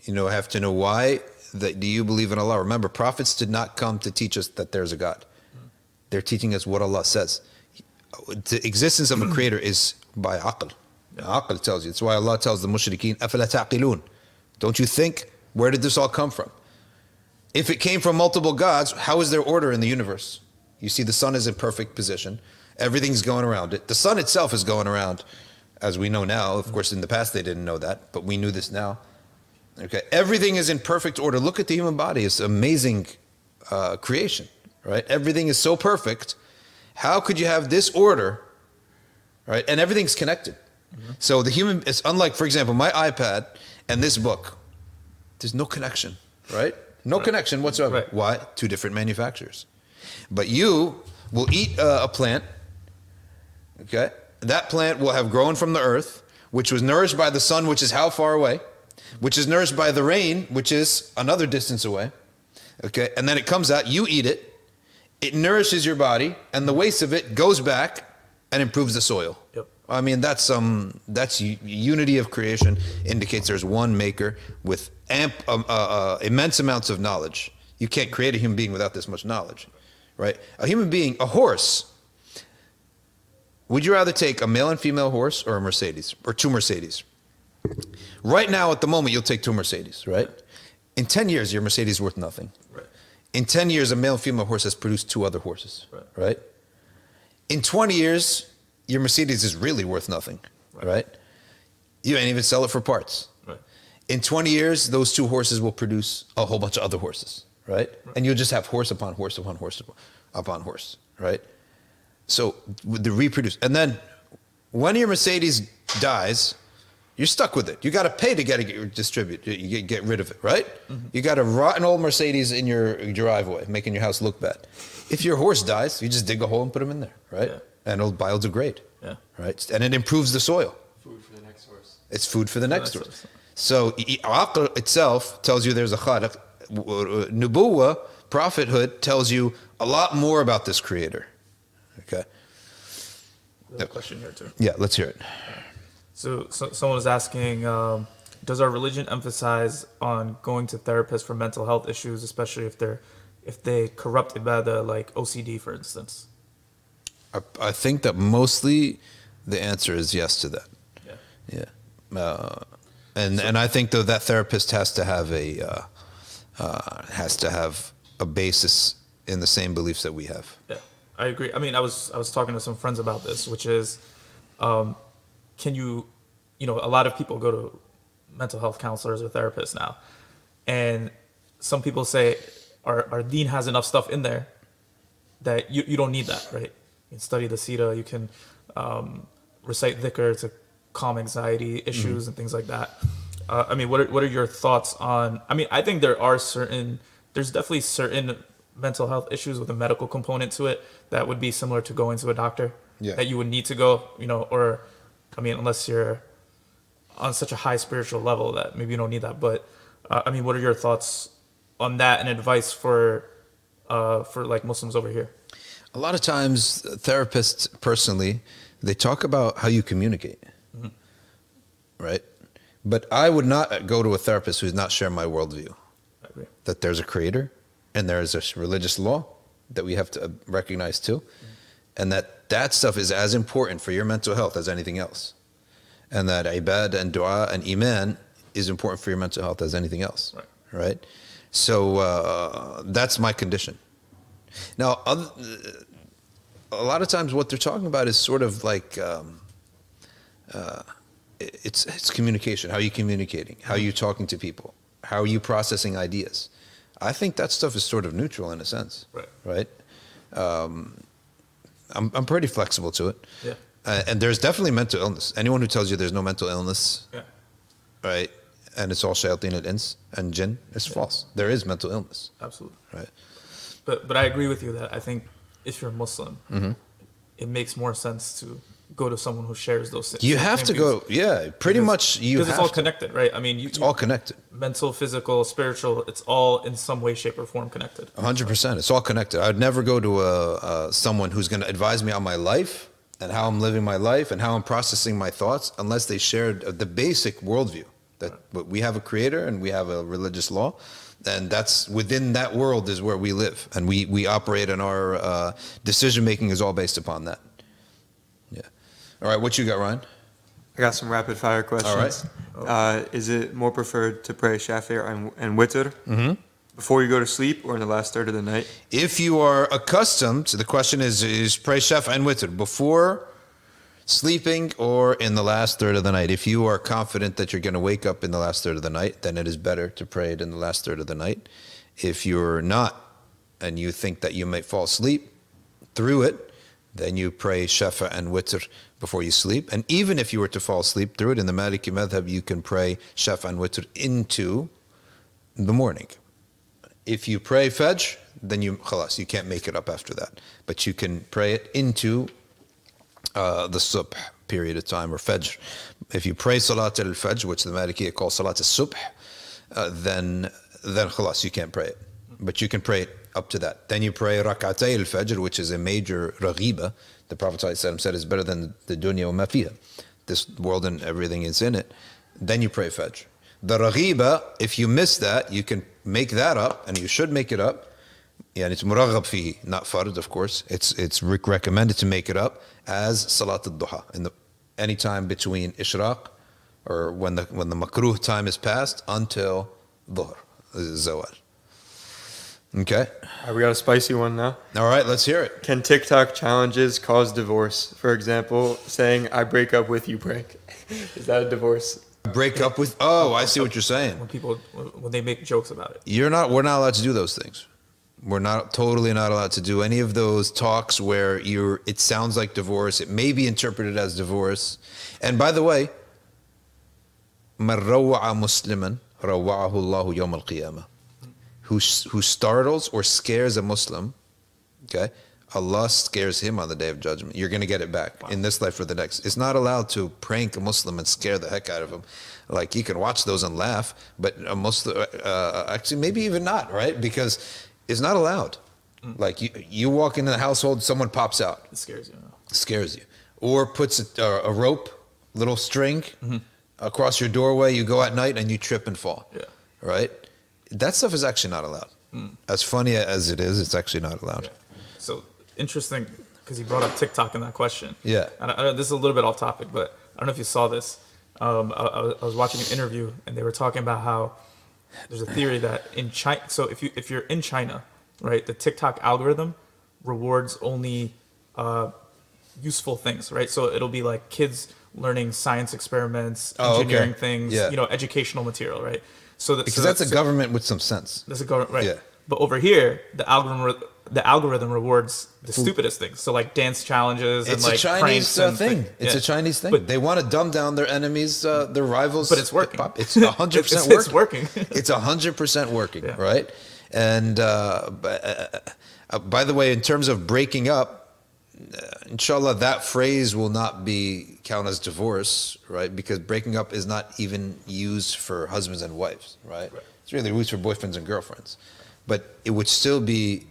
You know, have to know why that do you believe in Allah? Remember, prophets did not come to teach us that there's a God. They're teaching us what Allah says. The existence of a creator is by aql. Aql tells you. It's why Allah tells the mushrikeen, أَفَلَا تَعْقِلُونَ Don't you think? Where did this all come from? If it came from multiple gods, how is there order in the universe? You see, the sun is in perfect position. Everything's going around it. The sun itself is going around, as we know now. Of course, in the past they didn't know that, but we knew this now. Okay, everything is in perfect order. Look at the human body; it's amazing uh, creation, right? Everything is so perfect. How could you have this order, right? And everything's connected. So the human, it's unlike, for example, my iPad and this book. There's no connection, right? No connection whatsoever. Right. Why? Two different manufacturers. But you will eat uh, a plant, okay? That plant will have grown from the earth, which was nourished by the sun, which is how far away? Which is nourished by the rain, which is another distance away. Okay? And then it comes out, you eat it, it nourishes your body, and the waste of it goes back and improves the soil. Yep. I mean, that's some that's unity of creation indicates there's one maker with amp, um, uh, uh, immense amounts of knowledge. You can't create a human being without this much knowledge, right? A human being, a horse. Would you rather take a male and female horse or a Mercedes or two Mercedes? Right now, at the moment, you'll take two Mercedes, right? In 10 years, your Mercedes is worth nothing. Right. In 10 years, a male and female horse has produced two other horses, Right. right? In 20 years, your Mercedes is really worth nothing, Right. right? You ain't even sell it for parts. Right. In 20 years, those two horses will produce a whole bunch of other horses, right? And you'll just have horse upon horse upon horse upon horse, right? So the reproduce. And then when your Mercedes dies, you're stuck with it. You got to pay to get it distribute. You get, get rid of it, right? Mm-hmm. You got a rotten old Mercedes in your driveway, making your house look bad. If your horse dies, you just dig a hole and put him in there, right? Yeah. And it'll biodegrade, Yeah. right? And it improves the soil. Food for the next horse. It's food for the next next horse. horse. So i- aql itself tells you there's a khaliq. Nubuwa, prophethood, tells you a lot more about this creator. Okay. There's a question here too. Yeah, let's hear it. So, so someone was asking, um, does our religion emphasize on going to therapists for mental health issues, especially if they're if they corrupted by the like OCD, for instance? I, I think that mostly the answer is yes to that. Yeah. Yeah. Uh, and and I think though that therapist has to have a uh, uh, has to have a basis in the same beliefs that we have. Yeah, I agree. I mean, I was I was talking to some friends about this, which is, um, can you, you know, a lot of people go to mental health counselors or therapists now, and some people say our our deen has enough stuff in there that you, you don't need that, right? You can study the Seerah, you can um, recite dhikr to calm anxiety issues and things like that. Uh, I mean, what are, what are your thoughts on? I mean, I think there are certain, there's definitely certain mental health issues with a medical component to it that would be similar to going to a doctor. Yeah. That you would need to go, you know, or, I mean, unless you're on such a high spiritual level that maybe you don't need that. But uh, I mean, what are your thoughts on that and advice for, uh, for like Muslims over here? A lot of times, therapists personally, they talk about how you communicate, right? But I would not go to a therapist who's not share my worldview. That there's a creator, and there is a religious law that we have to uh, recognize too, and that that stuff is as important for your mental health as anything else, and that ibad and dua and iman is important for your mental health as anything else, Right. right? So uh, that's my condition. Now, other, a lot of times, what they're talking about is sort of like um, uh, it's it's communication. How are you communicating? How are you talking to people? How are you processing ideas? I think that stuff is sort of neutral in a sense. Right. Right. Um, I'm I'm pretty flexible to it. Yeah. Uh, and there's definitely mental illness. Anyone who tells you there's no mental illness, Yeah. right, and it's all shayateen al-ins and jinn, is false. There is mental illness, Absolutely. right? But but I agree with you that I think if you're a Muslim, Mm-hmm. it makes more sense to go to someone who shares those. things. You have to go, yeah, pretty much. You because it's all to. connected, right? I mean, you, It's all connected. mental, physical, spiritual. It's all in some way, shape, or form connected. hundred percent. It's all connected. I'd never go to a, uh, someone who's going to advise me on my life and how I'm living my life and how I'm processing my thoughts unless they shared the basic worldview that but we have a creator and we have a religious law, and that's within that world is where we live and we we operate and our uh, decision making is all based upon that. Yeah. All right. What you got, Ryan? I got some rapid fire questions. Uh, is it more preferred to pray shafir and, and Witr before you go to sleep or in the last third of the night? If you are accustomed, the question is is pray Shaf and Witr before sleeping or in the last third of the night. If you are confident that you're going to wake up in the last third of the night, then it is better to pray it in the last third of the night. If you're not and you think that you might fall asleep through it, then you pray Shafa and Witr before you sleep. And even if you were to fall asleep through it, in the Maliki Madhab, you can pray Shafa and Witr into the morning. If you pray Fajr, then you khalas, you can't make it up after that. But you can pray it into uh, the subh period of time or Fajr. If you pray Salat al Fajr, which the Malikiya call Salat al Subh, uh, then then khalas, you can't pray it. But you can pray it up to that. Then you pray Rak'atay al Fajr, which is a major raghiba. The Prophet said is better than the dunya wa ma fiha. This world and everything is in it. Then you pray Fajr. The raghiba, if you miss that, you can make that up, and you should make it up. Yeah, it's muraghab fihi, not fard, of course. It's it's recommended to make it up as salat al-duha in the any time between ishraq or when the when the makruh time is passed until dhuhr, zawal. Okay. All right, we got a spicy one now. All right, let's hear it. Can TikTok challenges cause divorce? For example, saying "I break up with you" break. Is that a divorce? Break up with. Oh, I see what you're saying. When people when they make jokes about it. You're not. We're not allowed to do those things We're not totally not allowed to do any of those talks where you're. It sounds like divorce. It may be interpreted as divorce. And by the way, من روع مسلما روعه الله يوم القيامة. Who who startles or scares a Muslim, okay? Allah scares him on the day of judgment. You're going to get it back in this life or the next. It's not allowed to prank a Muslim and scare the heck out of him. Like you can watch those and laugh, but a Muslim, uh, actually, maybe even not, right? Because it's not allowed. Mm. Like you, you walk into the household, someone pops out, It scares you. It scares you, or puts a, a rope, little string mm-hmm. across your doorway. You go at night and you trip and fall. Yeah. Right. That stuff is actually not allowed. Mm. As funny as it is, it's actually not allowed. So interesting because he brought up TikTok in that question. Yeah. And I, I, this is a little bit off topic, but I don't know if you saw this. Um, I I was watching an interview and they were talking about how there's a theory that in China, so if you if you're in China, right, the TikTok algorithm rewards only uh, useful things, right? So it'll be like kids learning science experiments, Oh, okay. engineering things, Yeah. you know, educational material, right? So that, Because so that's a so- government with some sense. that's a government, right? Yeah. But over here, the algorithm the algorithm rewards the stupidest things. So like dance challenges and It's like a Chinese uh, thing. thi- It's yeah. a Chinese thing. But they want to dumb down their enemies, uh, their rivals. But it's working. It's hundred percent it's working. working. it's hundred percent working, Yeah. right? And uh, b- uh, uh, by the way, in terms of breaking up, uh, inshallah, that phrase will not be count as divorce, right? Because breaking up is not even used for husbands and wives, right? It's really used for boyfriends and girlfriends. But it would still be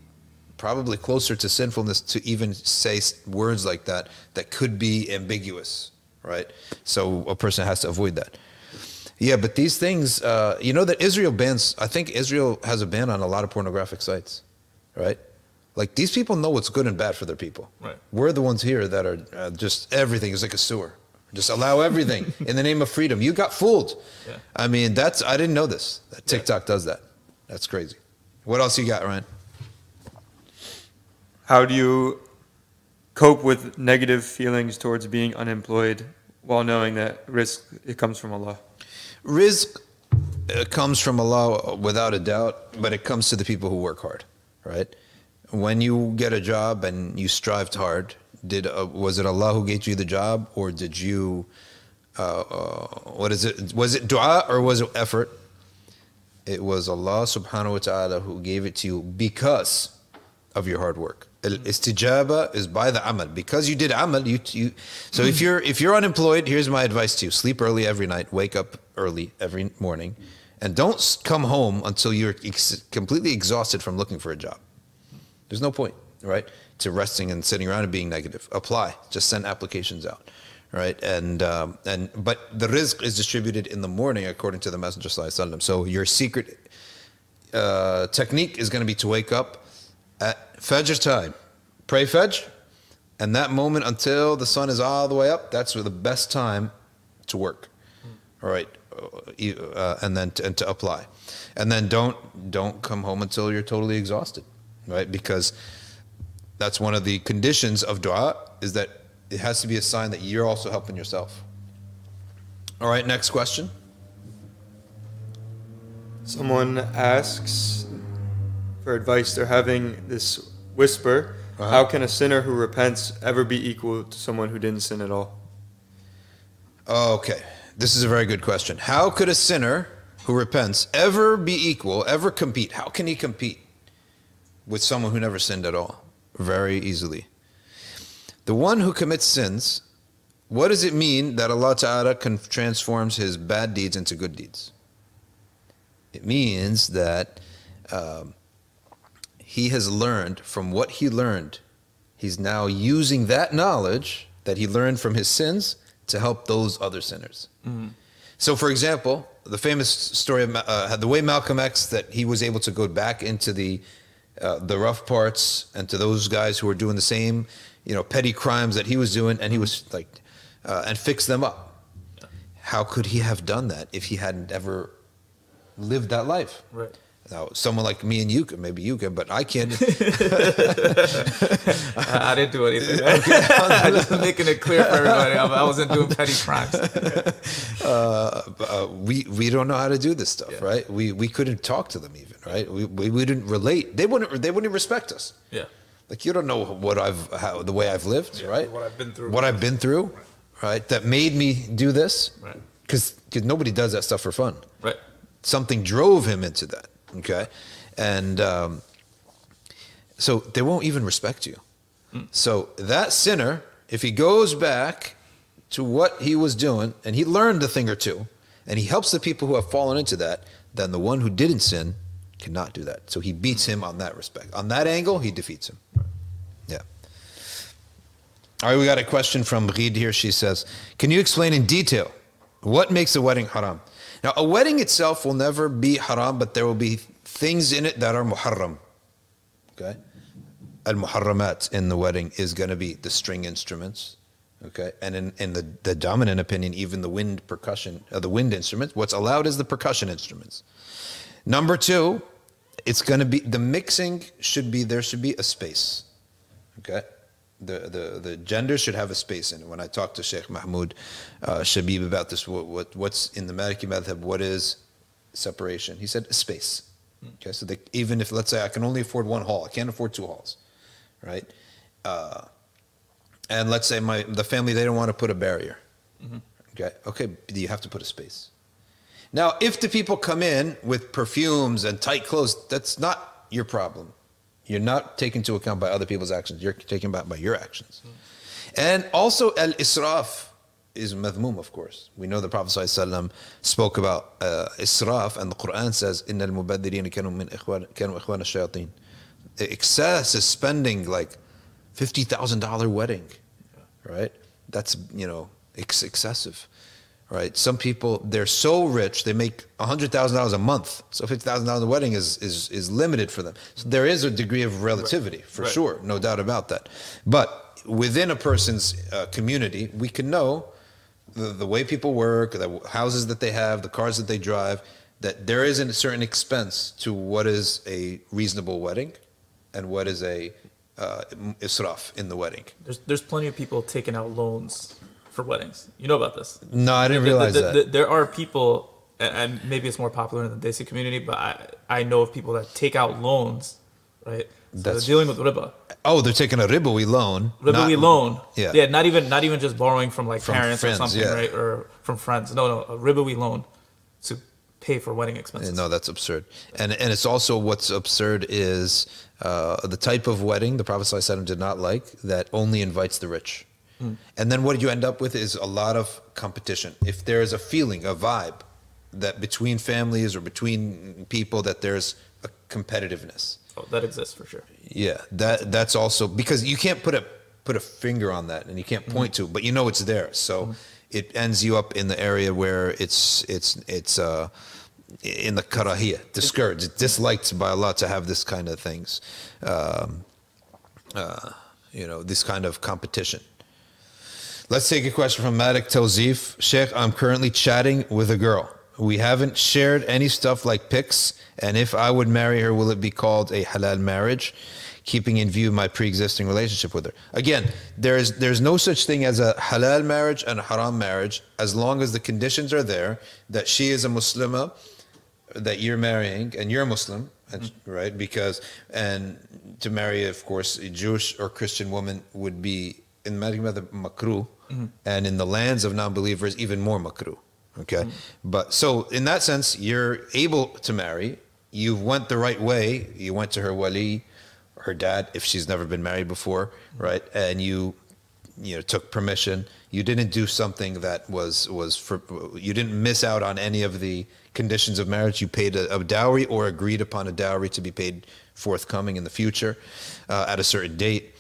probably closer to sinfulness to even say words like that that could be ambiguous, right? So a person has to avoid that. Yeah, but these things, uh, you know, that Israel bans. I think Israel has a ban on a lot of pornographic sites, right? Like these people know what's good and bad for their people. Right. We're the ones here that are uh, just everything is like a sewer. Just allow everything in the name of freedom. You got fooled. Yeah. I mean, that's I didn't know this. That TikTok does that. That's crazy. What else you got, Ryan? How do you cope with negative feelings towards being unemployed while knowing that rizq it comes from Allah? Rizq it comes from Allah without a doubt, but it comes to the people who work hard, right? When you get a job and you strived hard, did uh, was it Allah who gave you the job, or did you? Uh, uh, what is it? Was it du'a or was it effort? It was Allah Subhanahu wa Taala who gave it to you because of your hard work. Istijaba is by the amal because you did amal. You, you so if you're if you're unemployed, here's my advice to you: sleep early every night, wake up early every morning, and don't come home until you're ex- completely exhausted from looking for a job. There's no point, right? To resting and sitting around and being negative. Apply. Just send applications out, right? And um, and but the rizq is distributed in the morning according to the Messenger Sallallahu. So your secret uh, technique is going to be to wake up Fajr time, pray Fajr, and that moment until the sun is all the way up, that's the best time to work. All right, uh, uh, and then to, and to apply, and then don't don't come home until you're totally exhausted, right? Because that's one of the conditions of du'a is that it has to be a sign that you're also helping yourself. All right, next question. Someone asks for advice. They're having this whisper. Uh-huh. How can a sinner who repents ever be equal to someone who didn't sin at all? Okay, this is a very good question. How could a sinner who repents ever be equal, ever compete? How can he compete with someone who never sinned at all? Very easily. The one who commits sins, what does it mean that Allah Ta'ala can transforms his bad deeds into good deeds? It means that um, he has learned from what he learned. He's now using that knowledge that he learned from his sins to help those other sinners. So, for example, the famous story of uh, the way Malcolm X that he was able to go back into the uh, the rough parts and to those guys who were doing the same, you know, petty crimes that he was doing, and he was like, uh, and fix them up. How could he have done that if he hadn't ever lived that life? Right. Now, someone like me and you can, maybe you can, but I can't. I, I didn't do anything. I'm just making it clear for everybody. I, I wasn't doing petty crimes. uh, uh, we we don't know how to do this stuff, Yeah. right? We we couldn't talk to them even, right? We, we we didn't relate. They wouldn't they wouldn't respect us. Yeah. Like you don't know what I've how the way I've lived, Yeah, right? what I've been through. What I've been through, right? That made me do this, Right. Because nobody does that stuff for fun. Right. Something drove him into that. Okay, and um, so they won't even respect you. So that sinner, if he goes back to what he was doing and he learned a thing or two, and he helps the people who have fallen into that, then the one who didn't sin cannot do that. So he beats him on that respect. On that angle, he defeats him. Yeah. All right, we got a question from Reed here. She says, Can you explain in detail what makes a wedding haram? Now, a wedding itself will never be haram, but there will be things in it that are muharram. Okay? Al muharramat in the wedding is going to be the string instruments. Okay? And in, in the, the dominant opinion, even the wind percussion, uh, the wind instruments, what's allowed is the percussion instruments. Number two, it's going to be the mixing should be there should be a space. Okay, the the the gender should have a space in it. When I talked to Sheikh Mahmoud uh, Shabib about this, what, what what's in the Maliki madhab, what is separation? He said a space. Okay, so they, even if let's say I can only afford one hall, I can't afford two halls, right? Uh, and let's say my the family they don't want to put a barrier. Okay, okay, you have to put a space. Now, if the people come in with perfumes and tight clothes, that's not your problem. You're not taken into account by other people's actions. You're taken back by your actions. And also, al israf is madhmum, of course. We know the Prophet ﷺ spoke about uh, israf, and the Quran says, "Inna al mubaddirina kanu min ikhwan kanu ikhwan shayateen." Excess is spending like fifty thousand dollar wedding, right? That's you know ex- excessive, right? Some people they're so rich they make hundred thousand dollars a month, so fifty thousand dollars a wedding is is is limited for them. So there is a degree of relativity for Right. sure, no doubt about that. But within a person's uh, community, we can know the, the way people work, the houses that they have, the cars that they drive, that there is a certain expense to what is a reasonable wedding and what is a uh, israf in the wedding. There's there's plenty of people taking out loans for weddings. You know about this? No, I didn't The- the- realize the- that. the- there are people and, maybe it's more popular in the Desi community, but I, I know of people that take out loans, right? So they're That's- dealing with riba. Oh, they're taking a ribawi loan. Ribawi not- loan. Yeah. Yeah, not even not even just borrowing from like From parents friends, or something, yeah. right? Or from friends. No, no, a ribawi loan to pay for wedding expenses. No, that's absurd. And and it's also what's absurd is uh, the type of wedding the Prophet ﷺ did not like that only invites the rich. And then what you end up with is a lot of competition. If there is a feeling, a vibe that between families or between people that there's a competitiveness. Oh, that exists for sure. Yeah, that that's also because you can't put a put a finger on that and you can't point to, it, but you know it's there. So it ends you up in the area where it's it's it's uh in the karahiyah, discouraged, disliked by Allah to have this kind of things, um, uh, you know, this kind of competition. Let's take a question from Malik Tawzif. Sheikh, I'm currently chatting with a girl. We haven't shared any stuff like pics, and if I would marry her, will it be called a halal marriage? Keeping in view my pre-existing relationship with her. Again, there's there's no such thing as a halal marriage and a haram marriage as long as the conditions are there that she is a Muslimah, that you're marrying, and you're a Muslim, and- right? Because and to marry, of course, a Jewish or Christian woman would be in madhab makruh, mm-hmm. and in the lands of non-believers even more makruh. Okay, mm-hmm. but so in that sense, you're able to marry. You went the right way. You went to her wali, her dad, if she's never been married before, mm-hmm. right? And you you know took permission you didn't do something that was was for you didn't miss out on any of the conditions of marriage you paid a, a dowry or agreed upon a dowry to be paid forthcoming in the future uh, at a certain date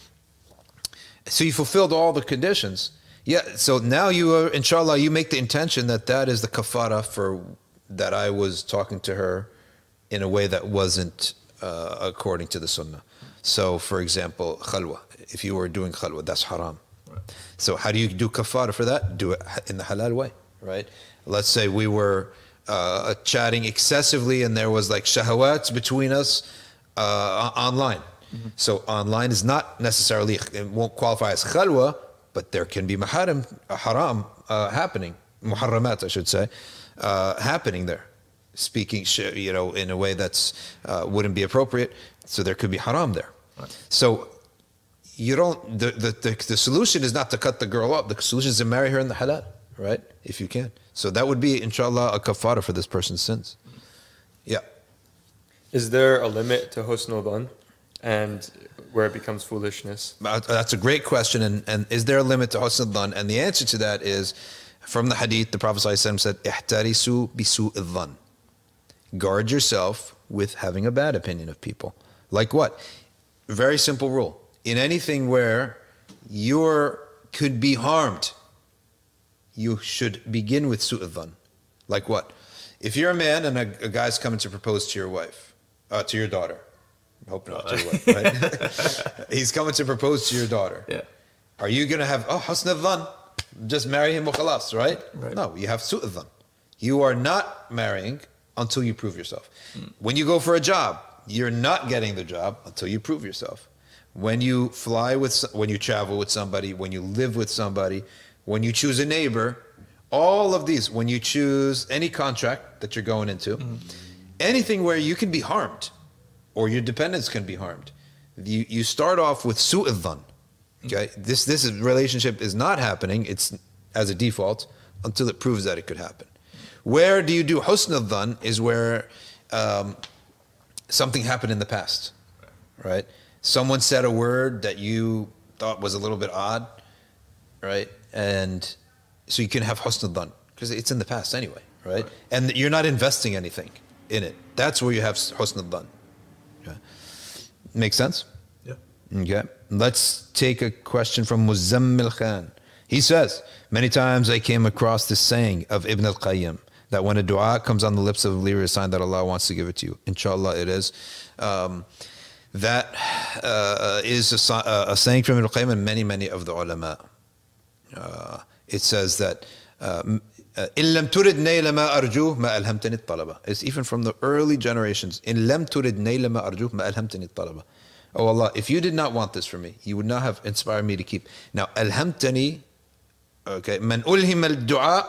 so you fulfilled all the conditions yeah so now you are inshallah you make the intention that that is the kafara for that i was talking to her in a way that wasn't uh, according to the sunnah so for example khalwa if you were doing khalwa that's haram so how do you do kafara for that? Do it in the halal way, right? Let's say we were uh, chatting excessively and there was like shahawats between us uh, online. So online is not necessarily, it won't qualify as khalwa, but there can be maharam, haram uh, happening, muharramat I should say, uh, happening there. Speaking, you know, in a way that's uh, wouldn't be appropriate. So there could be haram there. So you don't the, the, the, the solution is not to cut the girl up the solution is to marry her in the halal right? If you can. So that would be inshallah a kafara for this person's sins yeah. Is there a limit to husnul dhan and where it becomes foolishness? Uh, that's a great question and, and is there a limit to husn dhan and the answer to that is from the hadith the prophet said ihtarisu bisu dhan guard yourself with having a bad opinion of people like what very simple rule in anything where you could be harmed you should begin with su'adhan. Like what? If you're a man and a, a guy's coming to propose to your wife, uh, to your daughter, hope not uh, your right? He's coming to propose to your daughter. Yeah. Are you going to have, oh, husn dhan, just marry him, khalas, right? Right. No, you have su'adhan. You are not marrying until you prove yourself. Hmm. When you go for a job, you're not getting the job until you prove yourself. When you fly with, when you travel with somebody, when you live with somebody, when you choose a neighbor, all of these, when you choose any contract that you're going into, hmm. anything where you can be harmed or your dependents can be harmed, you, you start off with su'adhan. Okay, this this is, relationship is not happening. It's as a default until it proves that it could happen. Where do you do husn dhan is where um, something happened in the past, right? Someone said a word that you thought was a little bit odd, right? And so you can have husn dhan because it's in the past anyway, right? And you're not investing anything in it. That's where you have husn dhan. Okay. Make sense? Yeah. Okay. Let's take a question from Muzammil Khan. He says, Many times I came across this saying of Ibn al Qayyim that when a dua comes on the lips of a believer, a sign that Allah wants to give it to you. Inshallah, it is. Um, that uh, is a, uh, a saying from Ibn al Qayyim and many, many of the ulama. Uh, it says that. Uh, إن لم ترد نيل ما أرجوه ما ألهمتني الطلبة. It's even from the early generations. إن لم ترد نيل ما أرجوه ما ألهمتني الطلبة. Oh Allah, if you did not want this for me, you would not have inspired me to keep. Now, ألهمتني, okay, من ألهم الدعاء,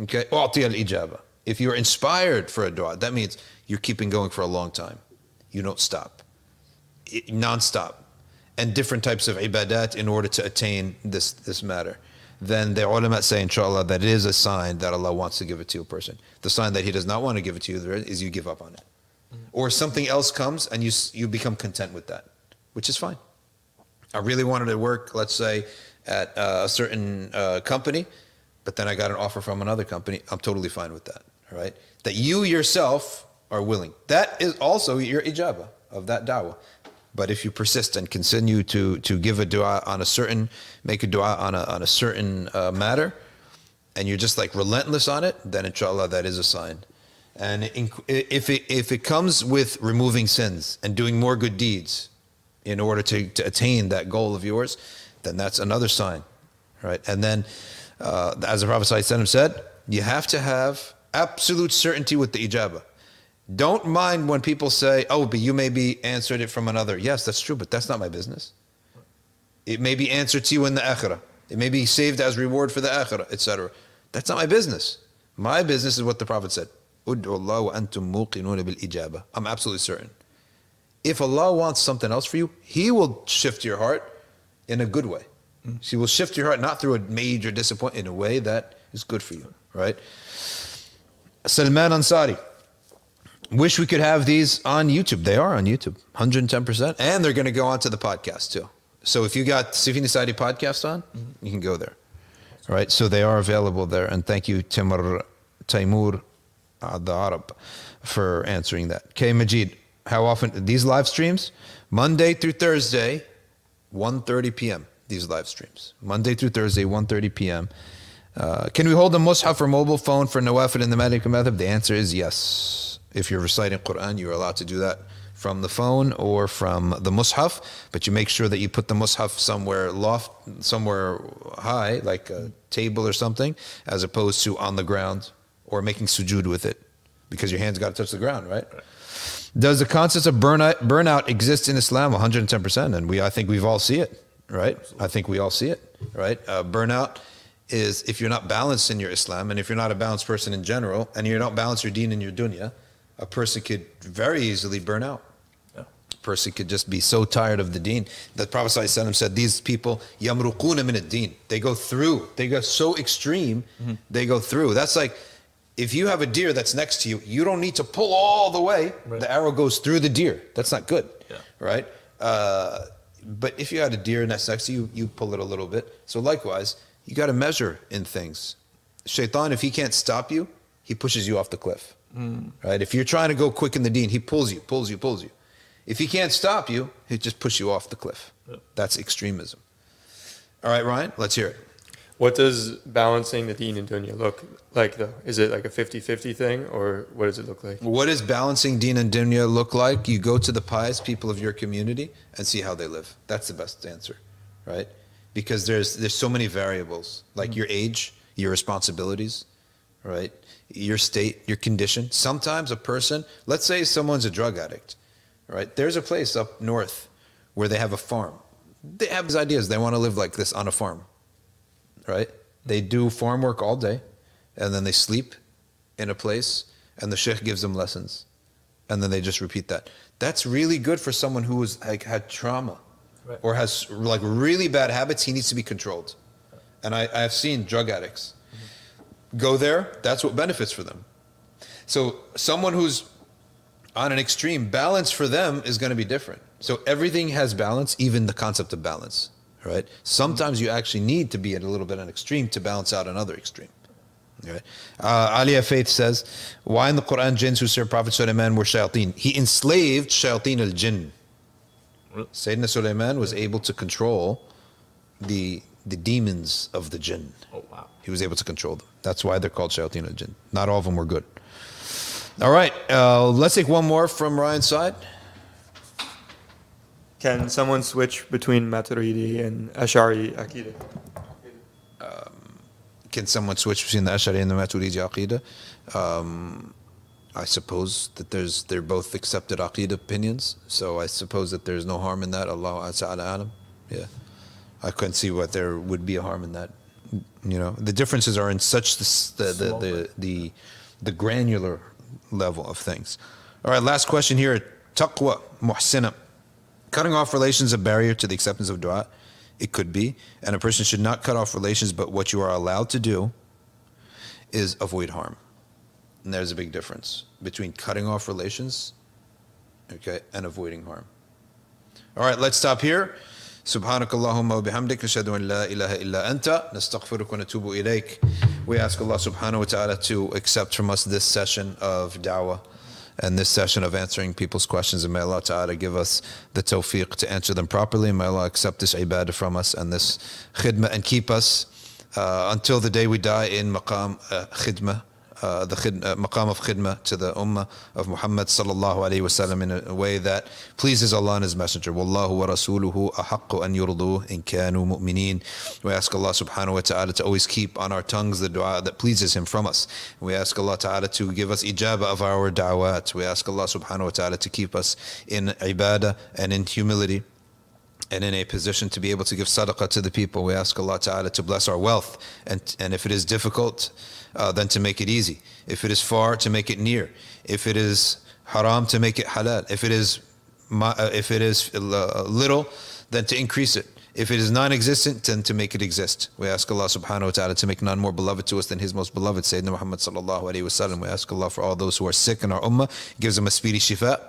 okay, أعطي الإجابة. If you're inspired for a dua, that means you're keeping going for a long time. You don't stop, it, non-stop, and different types of ibadat in order to attain this this matter. Then the ulama say, inshallah, that it is a sign that Allah wants to give it to a person. The sign that He does not want to give it to you is you give up on it, or something else comes and you you become content with that, which is fine. I really wanted to work, let's say, at uh, a certain uh, company, but then I got an offer from another company. I'm totally fine with that. All right, that you yourself are willing. That is also your ijaba of that dawah. But if you persist and continue to to give a dua on a certain, make a dua on a on a certain uh, matter, and you're just like relentless on it, then inshallah that is a sign. And if it if it comes with removing sins and doing more good deeds, in order to, to attain that goal of yours, then that's another sign, right? And then, uh, as the Prophet said, you have to have absolute certainty with the ijabah. Don't mind when people say, "Oh, but you may be answered it from another." Yes, that's true, but that's not my business. It may be answered to you in the akhirah. It may be saved as reward for the akhirah, etc. That's not my business. My business is what the Prophet said. "Ud'u Allah wa antum muqinuna bil. I'm absolutely certain. If Allah wants something else for you, He will shift your heart in a good way. He will shift your heart not through a major disappointment, in a way that is good for you, right? Salman Ansari. Wish we could have these on YouTube. They are on YouTube, 110%. And they're going to go onto the podcast too. So if you got Safina Society podcast on, you can go there. All right. So they are available there. And thank you, Timur Taimur Ad Arab, for answering that. K Majid, how often these live streams? Monday through Thursday, 1.30 p.m. These live streams. Monday through Thursday, 1.30 p.m. Uh, can we hold the mushaf or mobile phone for nawafil in the Maliki madhab? The answer is yes. If you're reciting Quran, you're allowed to do that from the phone or from the mushaf, but you make sure that you put the mushaf somewhere loft, somewhere high, like a table or something, as opposed to on the ground or making sujood with it, because your hands got to touch the ground, right? Does the concept of burnout, burnout exist in Islam? 110%. And we, I think we've all see it, right? I think we all see it, right? Uh, burnout is if you're not balanced in your Islam and if you're not a balanced person in general and you're not balanced your deen and your dunya, a person could very easily burn out. Yeah. A person could just be so tired of the deen. The Prophet ﷺ said, These people, yamruquna min ad-deen. They go through. They go so extreme, they go through. That's like if you have a deer that's next to you, you don't need to pull all the way. Right. The arrow goes through the deer. That's not good. Yeah. Right? Uh, but if you had a deer and that's next to you, you pull it a little bit. So likewise, you got to measure in things. Shaitan, if he can't stop you, he pushes you off the cliff. Right? If you're trying to go quick in the deen, he pulls you, pulls you, pulls you. If he can't stop you, he just push you off the cliff. Yeah. That's extremism. All right, Ryan, let's hear it. What does balancing the deen and dunya look like, though? Is it like a 50 50 thing, or what does it look like? What does balancing deen and dunya look like? You go to the pious people of your community and see how they live. That's the best answer, right? Because there's there's so many variables, like mm-hmm. your age, your responsibilities, right? Your state, your condition. Sometimes a person, let's say someone's a drug addict, right? There's a place up north where they have a farm. They have these ideas. They want to live like this on a farm, right? They do farm work all day, and then they sleep in a place, and the sheikh gives them lessons, and then they just repeat that. That's really good for someone who has like had trauma, Right. or has like really bad habits. He needs to be controlled, and I, I have seen drug addicts go there. That's what benefits for them. So someone who's on an extreme, balance for them is going to be different. So everything has balance, even the concept of balance, right? Sometimes you actually need to be at a little bit on an extreme to balance out another extreme. Right? Uh, Aliyah Faith says, why in the Quran jinns who served Prophet Sulaiman were shayateen? He enslaved shayateen al-jinn. Sayyidina Sulaiman was able to control the the demons of the jinn. Oh wow. He was able to control them. That's why they're called shayateen al-jinn. Not all of them were good. All right, uh, let's take one more from Ryan's side. Can someone switch between Maturidi and Ash'ari Aqidah? Can someone switch between the Ash'ari and the Maturidi Aqidah? Um, I suppose that there's they're both accepted Aqidah opinions, so I suppose that there's no harm in that. Allah Ta'ala Alam. Yeah. I couldn't see what there would be a harm in that. You know, the differences are in such the the the the, the, the granular level of things. All right, last question here. Taqwa muhsina. Cutting off relations a barrier to the acceptance of dua? It could be. And a person should not cut off relations, but what you are allowed to do is avoid harm. And there's a big difference between cutting off relations, okay, and avoiding harm. All right, let's stop here. سبحانك اللهم وبحمدك نشهد أن لا إله إلا أنت نستغفرك ونتوب إليك We ask Allah subhanahu wa ta'ala to accept from us this session of da'wah and this session of answering people's questions and may Allah ta'ala give us the tawfiq to answer them properly may Allah accept this ibadah from us and this khidmah and keep us uh, until the day we die in maqam uh, khidmah uh, the khid, uh, maqam of khidmah to the ummah of Muhammad sallallahu alayhi wasallam in a way that pleases Allah and His Messenger. Wallahu wa rasuluhu ahaqqu an yurdu in kanu mu'mineen. We ask Allah subhanahu wa ta'ala to always keep on our tongues the dua that pleases Him from us. We ask Allah ta'ala to give us ijabah of our da'wat. We ask Allah subhanahu wa ta'ala to keep us in ibadah and in humility and in a position to be able to give sadaqah to the people. We ask Allah Ta'ala to bless our wealth. And, and if it is difficult, uh, then to make it easy. If it is far, to make it near. If it is haram, to make it halal. If it is, uh, if it is uh, little, then to increase it. If it is non-existent, then to make it exist. We ask Allah subhanahu wa ta'ala to make none more beloved to us than His most beloved, Sayyidina Muhammad sallallahu alayhi wa sallam. We ask Allah for all those who are sick in our ummah, gives them a speedy shifa.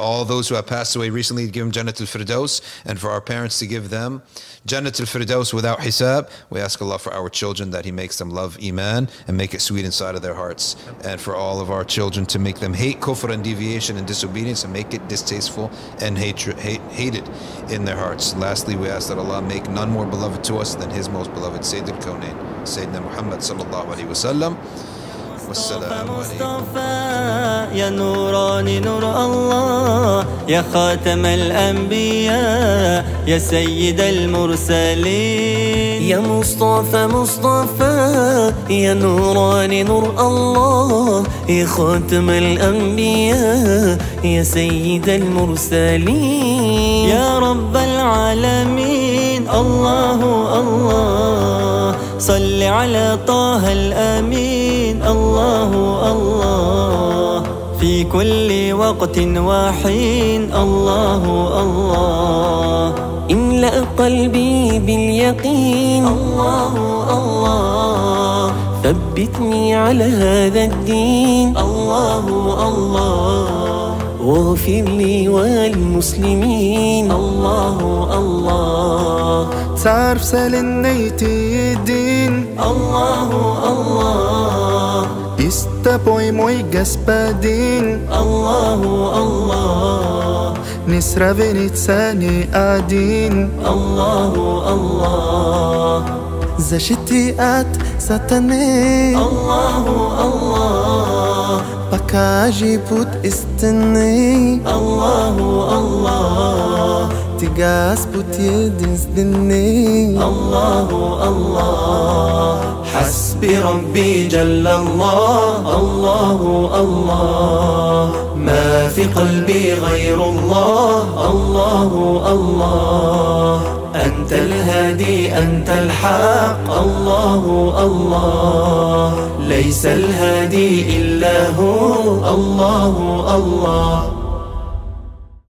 All those who have passed away recently, give them Jannat al-Firdaus. And for our parents to give them Jannat al-Firdaus without hisab. We ask Allah for our children that He makes them love Iman and make it sweet inside of their hearts. And for all of our children to make them hate kufr and deviation and disobedience and make it distasteful and hatred, hate, hated in their hearts. Lastly, we ask that Allah make none more beloved to us than His most beloved Sayyid al-Kawnain, Sayyidina Muhammad sallallahu alayhi wa sallam. والسلام عليكم يا نوراني نور الله يا خاتم الأنبياء يا سيد المرسلين يا مصطفى مصطفى يا نوراني نور الله يا خاتم الأنبياء يا سيد المرسلين يا رب العالمين الله الله. صل على طه الأمين. الله الله. في كل وقت وحين. الله الله. املأ قلبي باليقين. الله الله. ثبتني على هذا الدين. الله الله. واغفر لي والمسلمين. الله الله. تعرف سلنيت الدين. الله الله. استبوي موي جسبادين الله الله. نسرى فينيتساني قاعدين الله الله. زشتي آت ستنين الله الله. عجيب وتقستني الله الله. تقاس بتيدنس دني الله الله. حسبي ربي جل الله. الله الله. ما في قلبي غير الله. الله الله. أنت الهادي أنت الحق. الله الله. ليس الهادي إلا هو. الله الله.